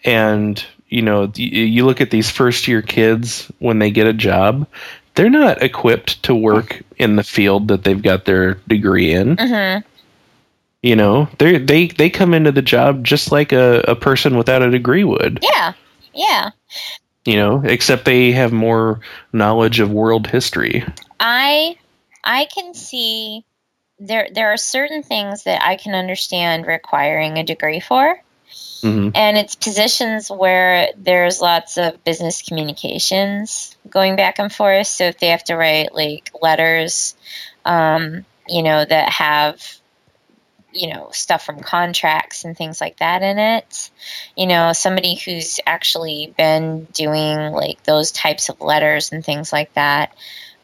and you know, you look at these first year kids when they get a job, they're not equipped to work in the field that they've got their degree in. hmm You know, they they they come into the job just like a, a person without a degree would. Yeah. Yeah. You know, except they have more knowledge of world history. I I can see there there are certain things that I can understand requiring a degree for. hmm And it's positions where there's lots of business communications going back and forth. So if they have to write like letters, um, you know, that have, you know, stuff from contracts and things like that in it, you know, somebody who's actually been doing like those types of letters and things like that,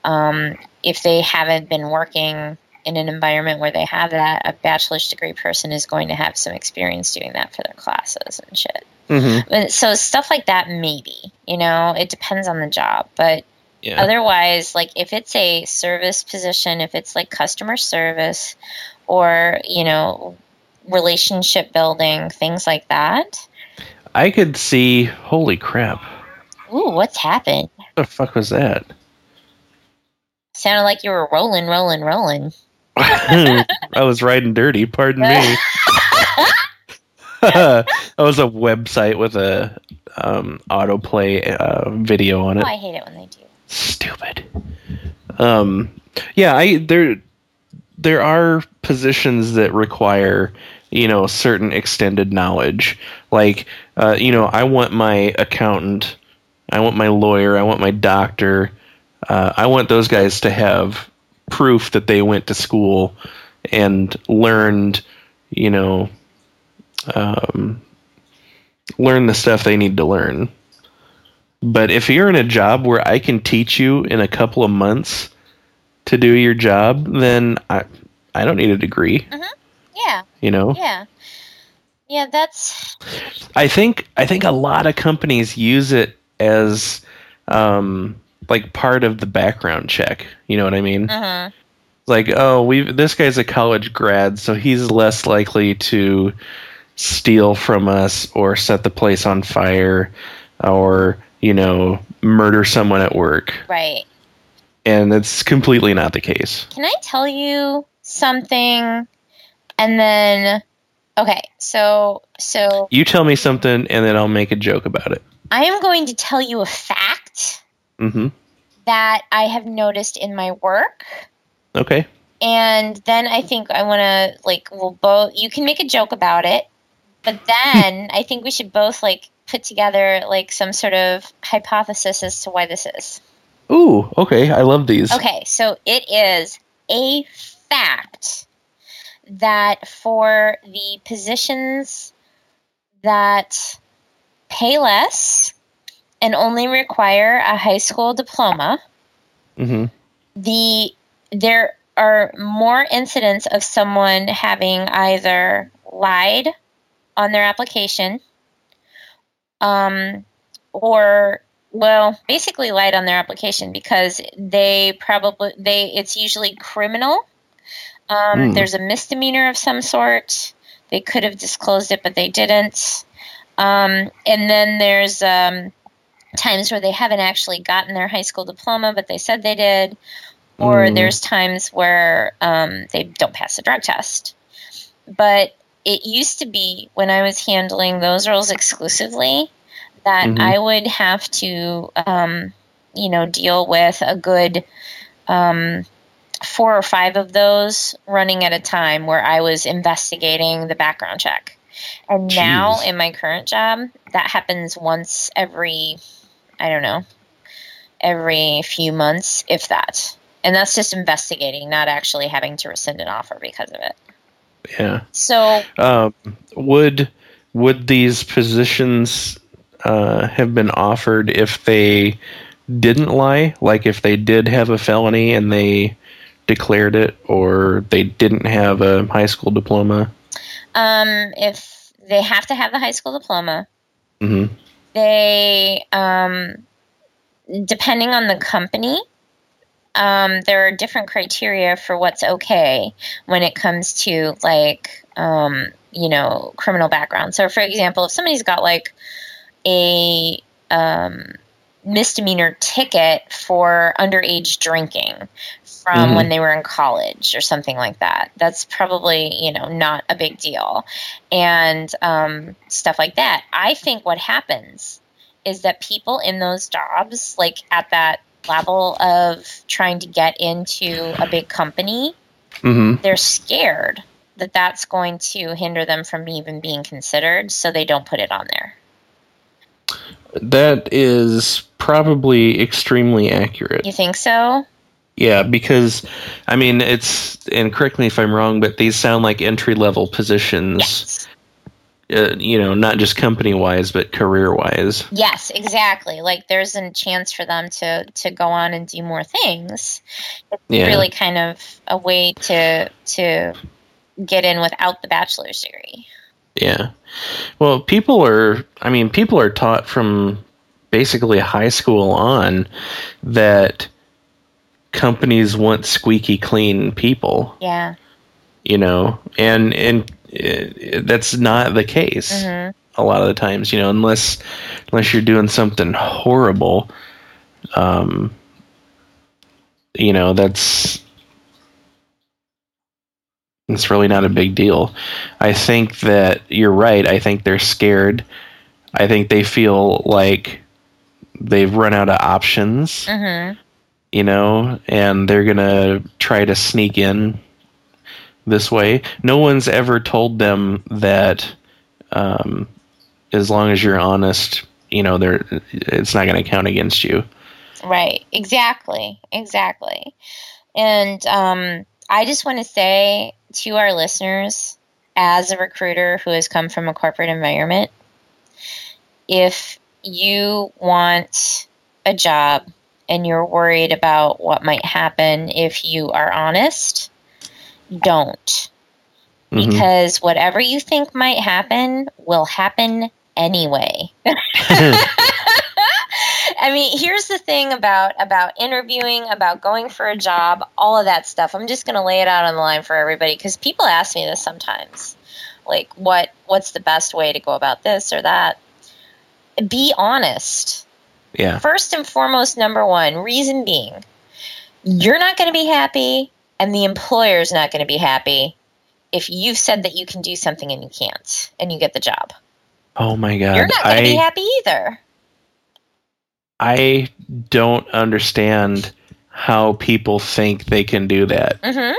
um, if they haven't been working in an environment where they have that, a bachelor's degree person is going to have some experience doing that for their classes and shit. hmm But- So stuff like that, maybe you know, it depends on the job, but Yeah. otherwise, like if it's a service position, if it's like customer service or you know relationship building, things like that. I could see. Holy crap! Ooh, what's happened? What the fuck was that? Sounded like you were rolling, rolling, rolling. *laughs* I was riding dirty. Pardon me. *laughs* *laughs* that was a website with a um, autoplay uh, video on Oh, it. I hate it when they do. Stupid. Um, yeah, I there there are positions that require you know certain extended knowledge. Like uh, you know, I want my accountant, I want my lawyer, I want my doctor. Uh, I want those guys to have proof that they went to school and learned, you know, um, learn the stuff they need to learn. But if you're in a job where I can teach you in a couple of months to do your job, then I I don't need a degree. Yeah, You know, yeah, yeah. That's I think I think a lot of companies use it as um, like part of the background check. You know what I mean? uh like oh we this guy's a college grad so he's less likely to steal from us or set the place on fire or you know murder someone at work right. And it's completely not the case Can I tell you something? And then, okay, so so you tell me something and then i'll make a joke about it I am going to tell you a fact hmm that I have noticed in my work. okay And then I think I want to like we'll both you can make a joke about it, but then I think we should both like put together like some sort of hypothesis as to why this is. Ooh okay i love these. Okay, so it is a fact that for the positions that pay less and only require a high school diploma, hmm the there are more incidents of someone having either lied on their application um, or well basically lied on their application because they probably they it's usually criminal. Um, Hmm. there's a misdemeanor of some sort. They could have disclosed it but they didn't. Um, and then there's um, times where they haven't actually gotten their high school diploma but they said they did. Or Mm. there's times where um, they don't pass the drug test. But it used to be when i was handling those roles exclusively that Mhm. i would have to um, you know deal with a good um, four or five of those running at a time where i was investigating the background check. And now in my current job that happens once every i don't know every few months if that. And that's just investigating not actually having to rescind an offer because of it. Yeah. So um, would would these positions uh, have been offered if they didn't lie like if they did have a felony and they declared it or they didn't have a high school diploma? Um, if they have to have the high school diploma. Hmm they um, depending on the company um, there are different criteria for what's okay when it comes to like um, you know criminal background. So for example if somebody's got like a um, misdemeanor ticket for underage drinking from Mhm. when they were in college or something like that. That's probably, you know, not a big deal. And um, stuff like that. I think what happens is that people in those jobs, like at that level of trying to get into a big company, hmm they're scared that that's going to hinder them from even being considered, so they don't put it on there. That is probably extremely accurate. You think so? Yeah, because I mean it's and correct me if I'm wrong, but these sound like entry level positions. Yes. Uh, you know, not just company wise, but career wise. Yes, exactly. Like there's a chance for them to to go on and do more things. It's Yeah. really kind of a way to to get in without the bachelor's degree. Yeah. Well, people are. I mean, people are taught from basically high school on that companies want squeaky clean people. Yeah. You know, and and uh, that's not the case. hmm a lot of the times, you know, unless unless you're doing something horrible, um, you know, that's it's really not a big deal. I think that you're right. I think they're scared. I think they feel like they've run out of options, hmm you know, and they're gonna try to sneak in this way. No one's ever told them that um, as long as you're honest, you know, there it's not going to count against you. Right. Exactly. Exactly. And um, I just want to say to our listeners, as a recruiter who has come from a corporate environment, if you want a job and you're worried about what might happen if you are honest, don't. Mhm. Because whatever you think might happen will happen anyway. *laughs* *laughs* I mean, here's the thing about about interviewing, about going for a job, all of that stuff. I'm just going to lay it out on the line for everybody because people ask me this sometimes. Like what what's the best way to go about this or that? Be honest. yeah, First and foremost, number 1, reason being, you're not going to be happy and the employer's not going to be happy if you've said that you can do something and you can't and you get the job. Oh my god, You're not going to be happy either. I don't understand how people think they can do that. Mhm.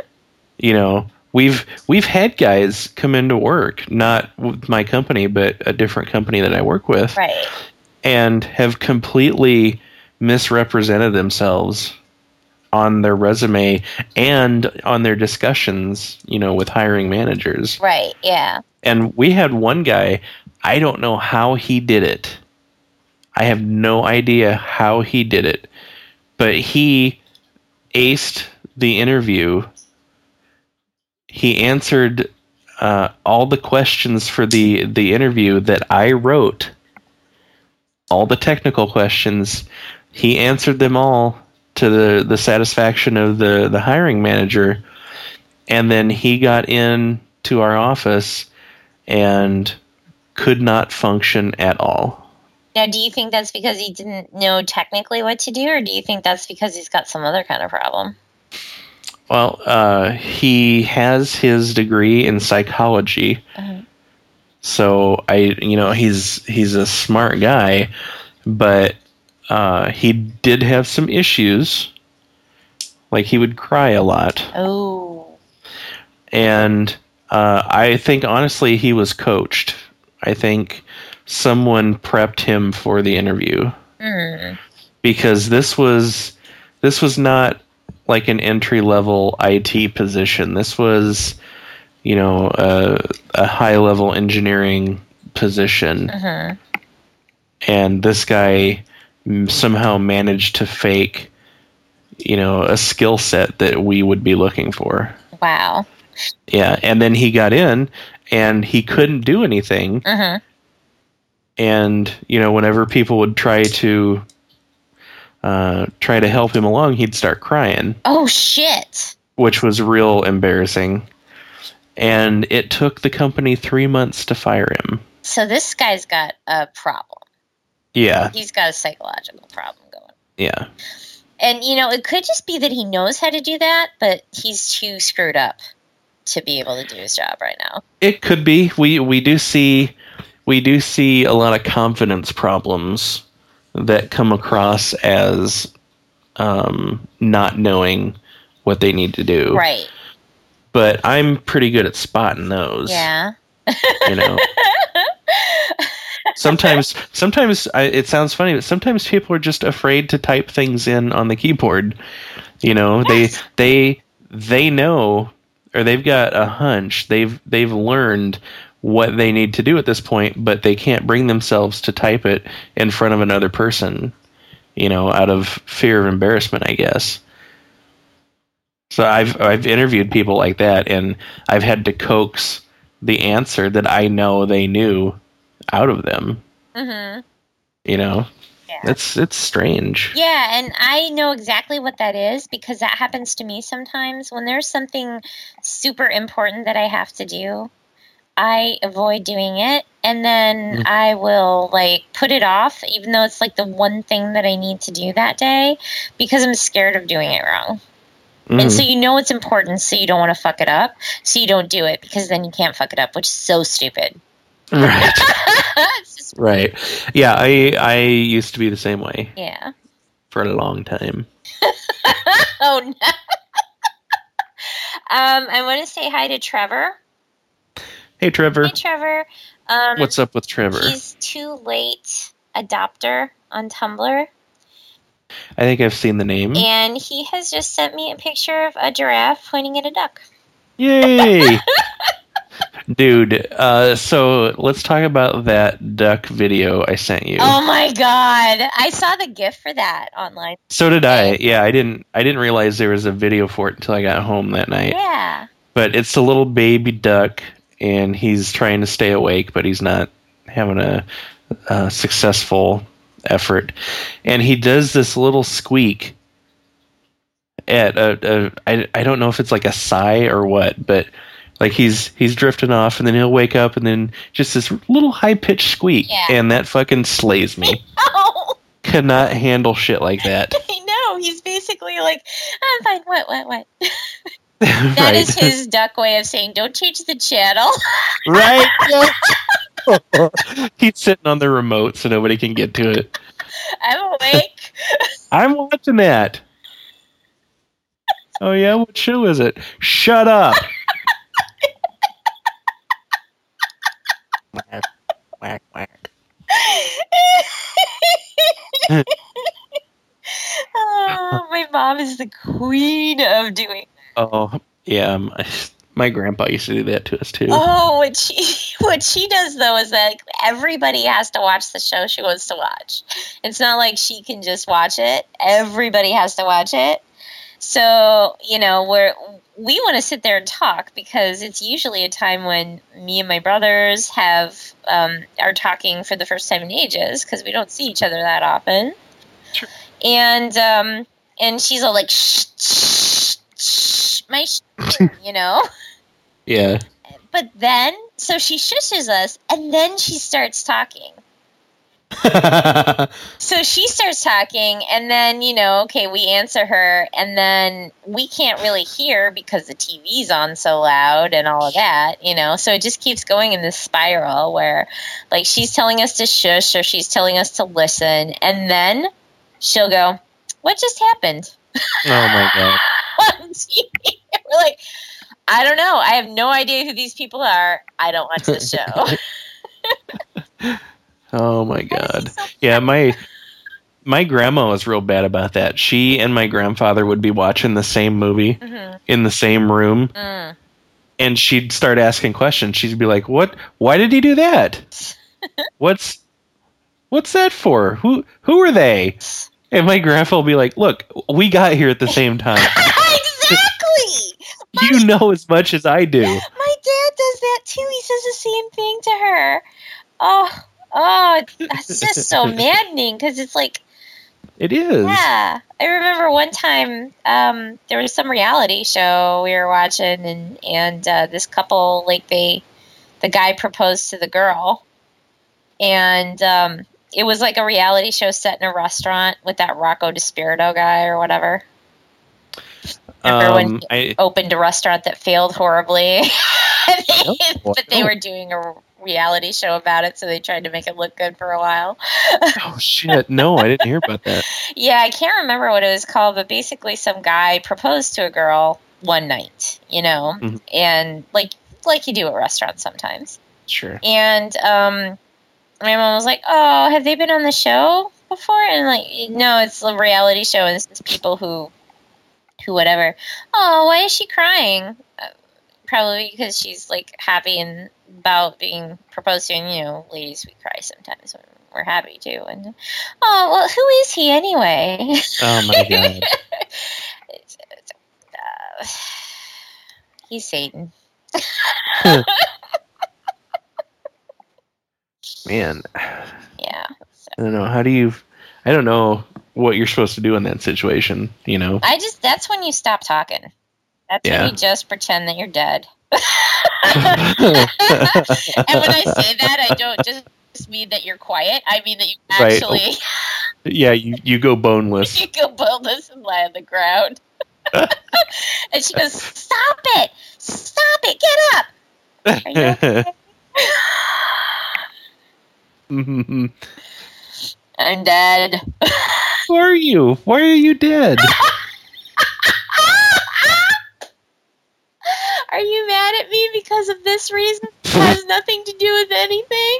You know, we've we've had guys come into work, not with my company, but a different company that I work with, Right. and have completely misrepresented themselves on their resume and on their discussions, you know, with hiring managers. Right. Yeah. And we had one guy, I don't know how he did it. I have no idea how he did it. But he aced the interview. He answered uh, all the questions for the, the interview that I wrote, all the technical questions. He answered them all to the, the satisfaction of the, the hiring manager. And then he got in to our office and could not function at all. Now, do you think that's because he didn't know technically what to do, or do you think that's because he's got some other kind of problem? Well, uh, he has his degree in psychology, Mhm. so I, you know, he's he's a smart guy, but uh, he did have some issues. Like he would cry a lot, Oh, and uh, I think honestly he was coached. I think someone prepped him for the interview. hmm. because this was this was not like an entry level IT position. This was, you know, a, a high level engineering position, hmm and this guy mm, somehow managed to fake, you know, a skill set that we would be looking for. wow. Yeah, and then he got in, and he couldn't do anything. hmm and you know whenever people would try to uh, try to help him along he'd start crying Oh shit! which was real embarrassing and it took the company three months to fire him So this guy's got a problem. Yeah, He's got a psychological problem going. yeah. And you know, it could just be that he knows how to do that, but he's too screwed up to be able to do his job right now. It could be. We we do see we do see a lot of confidence problems that come across as um, not knowing what they need to do. Right. But I'm pretty good at spotting those. Yeah. You know. *laughs* sometimes sometimes I, it sounds funny, but sometimes people are just afraid to type things in on the keyboard. You know, they they they know or they've got a hunch. They've they've learned what they need to do at this point, but they can't bring themselves to type it in front of another person. You know, out of fear of embarrassment, I guess. So I've I've interviewed people like that, and I've had to coax the answer that I know they knew out of them. hmm You know, Yeah. it's it's strange. Yeah, and I know exactly what that is because that happens to me sometimes when there's something super important that I have to do. I avoid doing it and then Mm. I will like put it off even though it's like the one thing that I need to do that day because I'm scared of doing it wrong. And Mhm. so you know it's important so you don't want to fuck it up. So you don't do it because then you can't fuck it up, which is so stupid. right, *laughs* just- right. Yeah, I I used to be the same way yeah. for a long time. *laughs* Oh no. *laughs* um, I want to say hi to Trevor. Hey, Trevor, Hey, Trevor. Um, what's up with Trevor? He's too late adopter on Tumblr, I think I've seen the name. and he has just sent me a picture of a giraffe pointing at a duck. Yay! *laughs* Dude, uh, so let's talk about that duck video I sent you. Oh my god! I saw the GIF for that online. so did I. Yeah, I didn't. I didn't realize there was a video for it until I got home that night. Yeah. But it's a little baby duck, and he's trying to stay awake, but he's not having a, a successful effort. And he does this little squeak at a, a I, I don't know if it's like a sigh or what, but like he's he's drifting off, and then he'll wake up, and then just this little high pitched squeak, Yeah. and that fucking slays me. *laughs* Oh, Cannot handle shit like that. *laughs* I know. He's basically like, I'm fine. What? What? What? *laughs* *laughs* That right. is his duck way of saying, "Don't change the channel." right. *laughs* *laughs* he's sitting on the remote so nobody can get to it. I'm awake. I'm watching that. Oh yeah, what show is it? Shut up. whack, whack, whack. oh, my mom is the queen of doing. Oh yeah, my, my grandpa used to do that to us too. Oh, what she *laughs* what she does though is that everybody has to watch the show she wants to watch. It's not like she can just watch it. Everybody has to watch it. So you know we're we want to sit there and talk because it's usually a time when me and my brothers have um, are talking for the first time in ages because we don't see each other that often. Sure. And um, and she's all like shh, shh, shh my sh-, *laughs* you know. Yeah. But then, so she shushes us, and then she starts talking. *laughs* So she starts talking, and then, you know, okay, we answer her, and then we can't really hear because the TV's on so loud and all of that, you know. So it just keeps going in this spiral where, like, she's telling us to shush or she's telling us to listen, and then she'll go, What just happened? oh my god. *laughs* on TV. *laughs* We're like, I don't know. I have no idea who these people are. I don't watch the show. *laughs* Oh my god. Yeah, my my grandma was real bad about that. She and my grandfather would be watching the same movie Mhm. in the same room Mm. and she'd start asking questions. She'd be like, "What? Why did he do that? *laughs* What's what's that for? Who who are they?" And my grandpa will be like, "Look, we got here at the same time. Exactly. you know as much as I do." My dad does that too. He says the same thing to her. Oh, oh, that's just so *laughs* maddening because it's like, It is. yeah. I remember one time um, there was some reality show we were watching, and and uh, this couple like they, the guy proposed to the girl, and um, it was like a reality show set in a restaurant with that Rocco DiSpirito guy or whatever. Remember when Um, I, Opened a restaurant that failed horribly, *laughs* Oh, but they no. were doing a reality show about it, so they tried to make it look good for a while. oh shit! No, I didn't hear about that. *laughs* Yeah, I can't remember what it was called, but basically, some guy proposed to a girl one night, you know, Mhm. and like like you do at restaurants sometimes. Sure. And um, my mom was like, "Oh, have they been on the show before?" And like, no, it's a reality show, and this is people who, who whatever. Oh, why is she crying? Uh, probably because she's like happy and about being proposed to. And you know, ladies, we cry sometimes when we're happy too. And oh, well, who is he anyway? Oh my *laughs* god. It's- it's, uh, he's Satan. *laughs* Man, *sighs* Yeah. I don't know. How do you? I don't know what you're supposed to do in that situation. You know. I just that's when you stop talking. That's Yeah. when you just pretend that you're dead. *laughs* and when I say that, I don't just mean that you're quiet. I mean that you *laughs* Right. actually oh. yeah, you you go boneless. *laughs* you go boneless and lie on the ground. and she goes, "Stop it! Stop it! Get up!" Okay? I'm dead. Who are you? Why are you dead? *laughs* Are you mad at me because of this reason? It has *laughs* nothing to do with anything.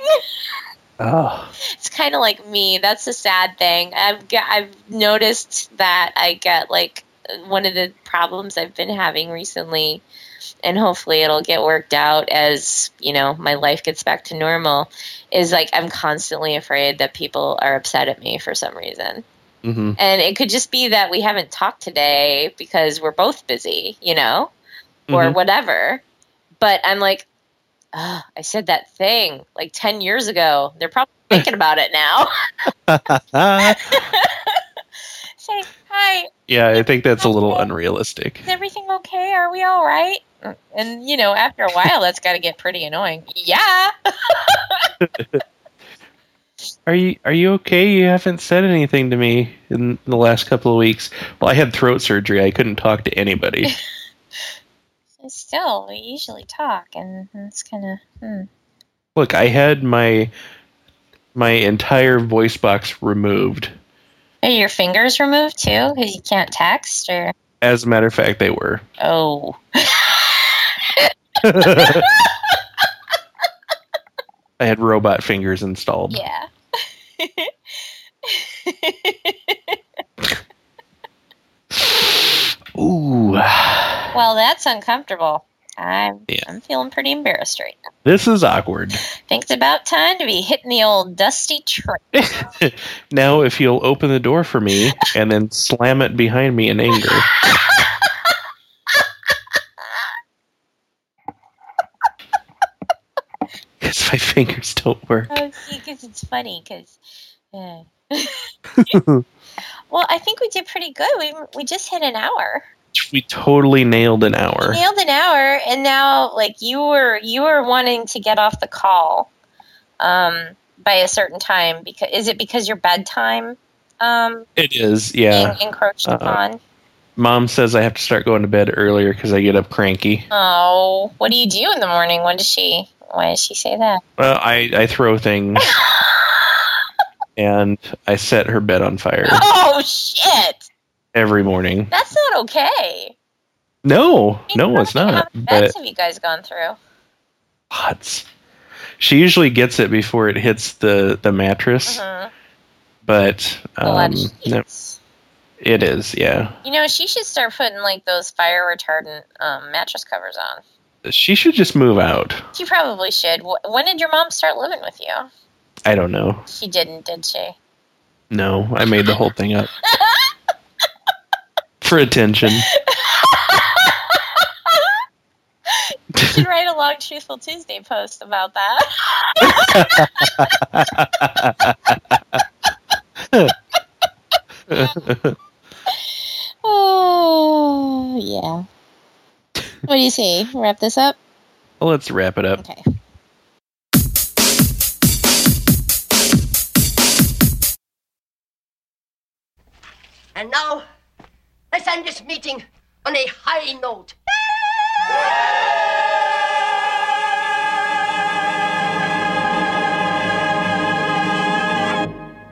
Oh, It's kind of like me. That's the sad thing. I've got, I've noticed that I get like one of the problems I've been having recently, and hopefully it'll get worked out as you know my life gets back to normal. Is like I'm constantly afraid that people are upset at me for some reason, hmm and it could just be that we haven't talked today because we're both busy, you know, or Mhm. whatever. But I'm like, oh, I said that thing like ten years ago. They're probably *laughs* thinking about it now. *laughs* say, hi, yeah, I think that's a little unrealistic. is everything okay? Are we all right? And, you know, after a while, that's got to get pretty annoying. Yeah. *laughs* Are you are you okay? You haven't said anything to me in the last couple of weeks. Well, I had throat surgery. I couldn't talk to anybody. *laughs* Still, we usually talk, and it's kind of, hmm. Look, I had my my entire voice box removed. Are your fingers removed too? Because you can't text, or, As a matter of fact, they were. oh. *laughs* I had robot fingers installed. Yeah. Ooh. well, that's uncomfortable. I'm, Yeah. I'm feeling pretty embarrassed right now. This is awkward. Think it's about time to be hitting the old dusty train. *laughs* Now, if you'll open the door for me and then slam it behind me in anger. *laughs* Because my fingers don't work. Oh, see, because it's funny. Because, Yeah. *laughs* well, I think we did pretty good. We we just hit an hour. We totally nailed an We hour. nailed an hour, and now like you were you were wanting to get off the call, um, by a certain time because is it because your bedtime, um, It is, yeah. being encroached Uh, upon? Mom says I have to start going to bed earlier because I get up cranky. Oh, what do you do in the morning? When does she? Why does she say that? Well, I, I throw things *laughs* and I set her bed on fire Oh shit! every morning. That's not okay. No, no, it's How not. many beds have you guys gone through? lots. She usually gets it before it hits the the mattress, Mhm. but um, of no, sheets. it is. Yeah, You know, she should start putting like those fire retardant um, mattress covers on. She should just move out. She probably should. When did your mom start living with you? I don't know. She didn't, did she? No, I made the whole thing up *laughs* for attention. *laughs* You should write a long Truthful Tuesday post about that. *laughs* oh, yeah what do you say? Wrap this up? Let's wrap it up. Okay. And now, let's end this meeting on a high note.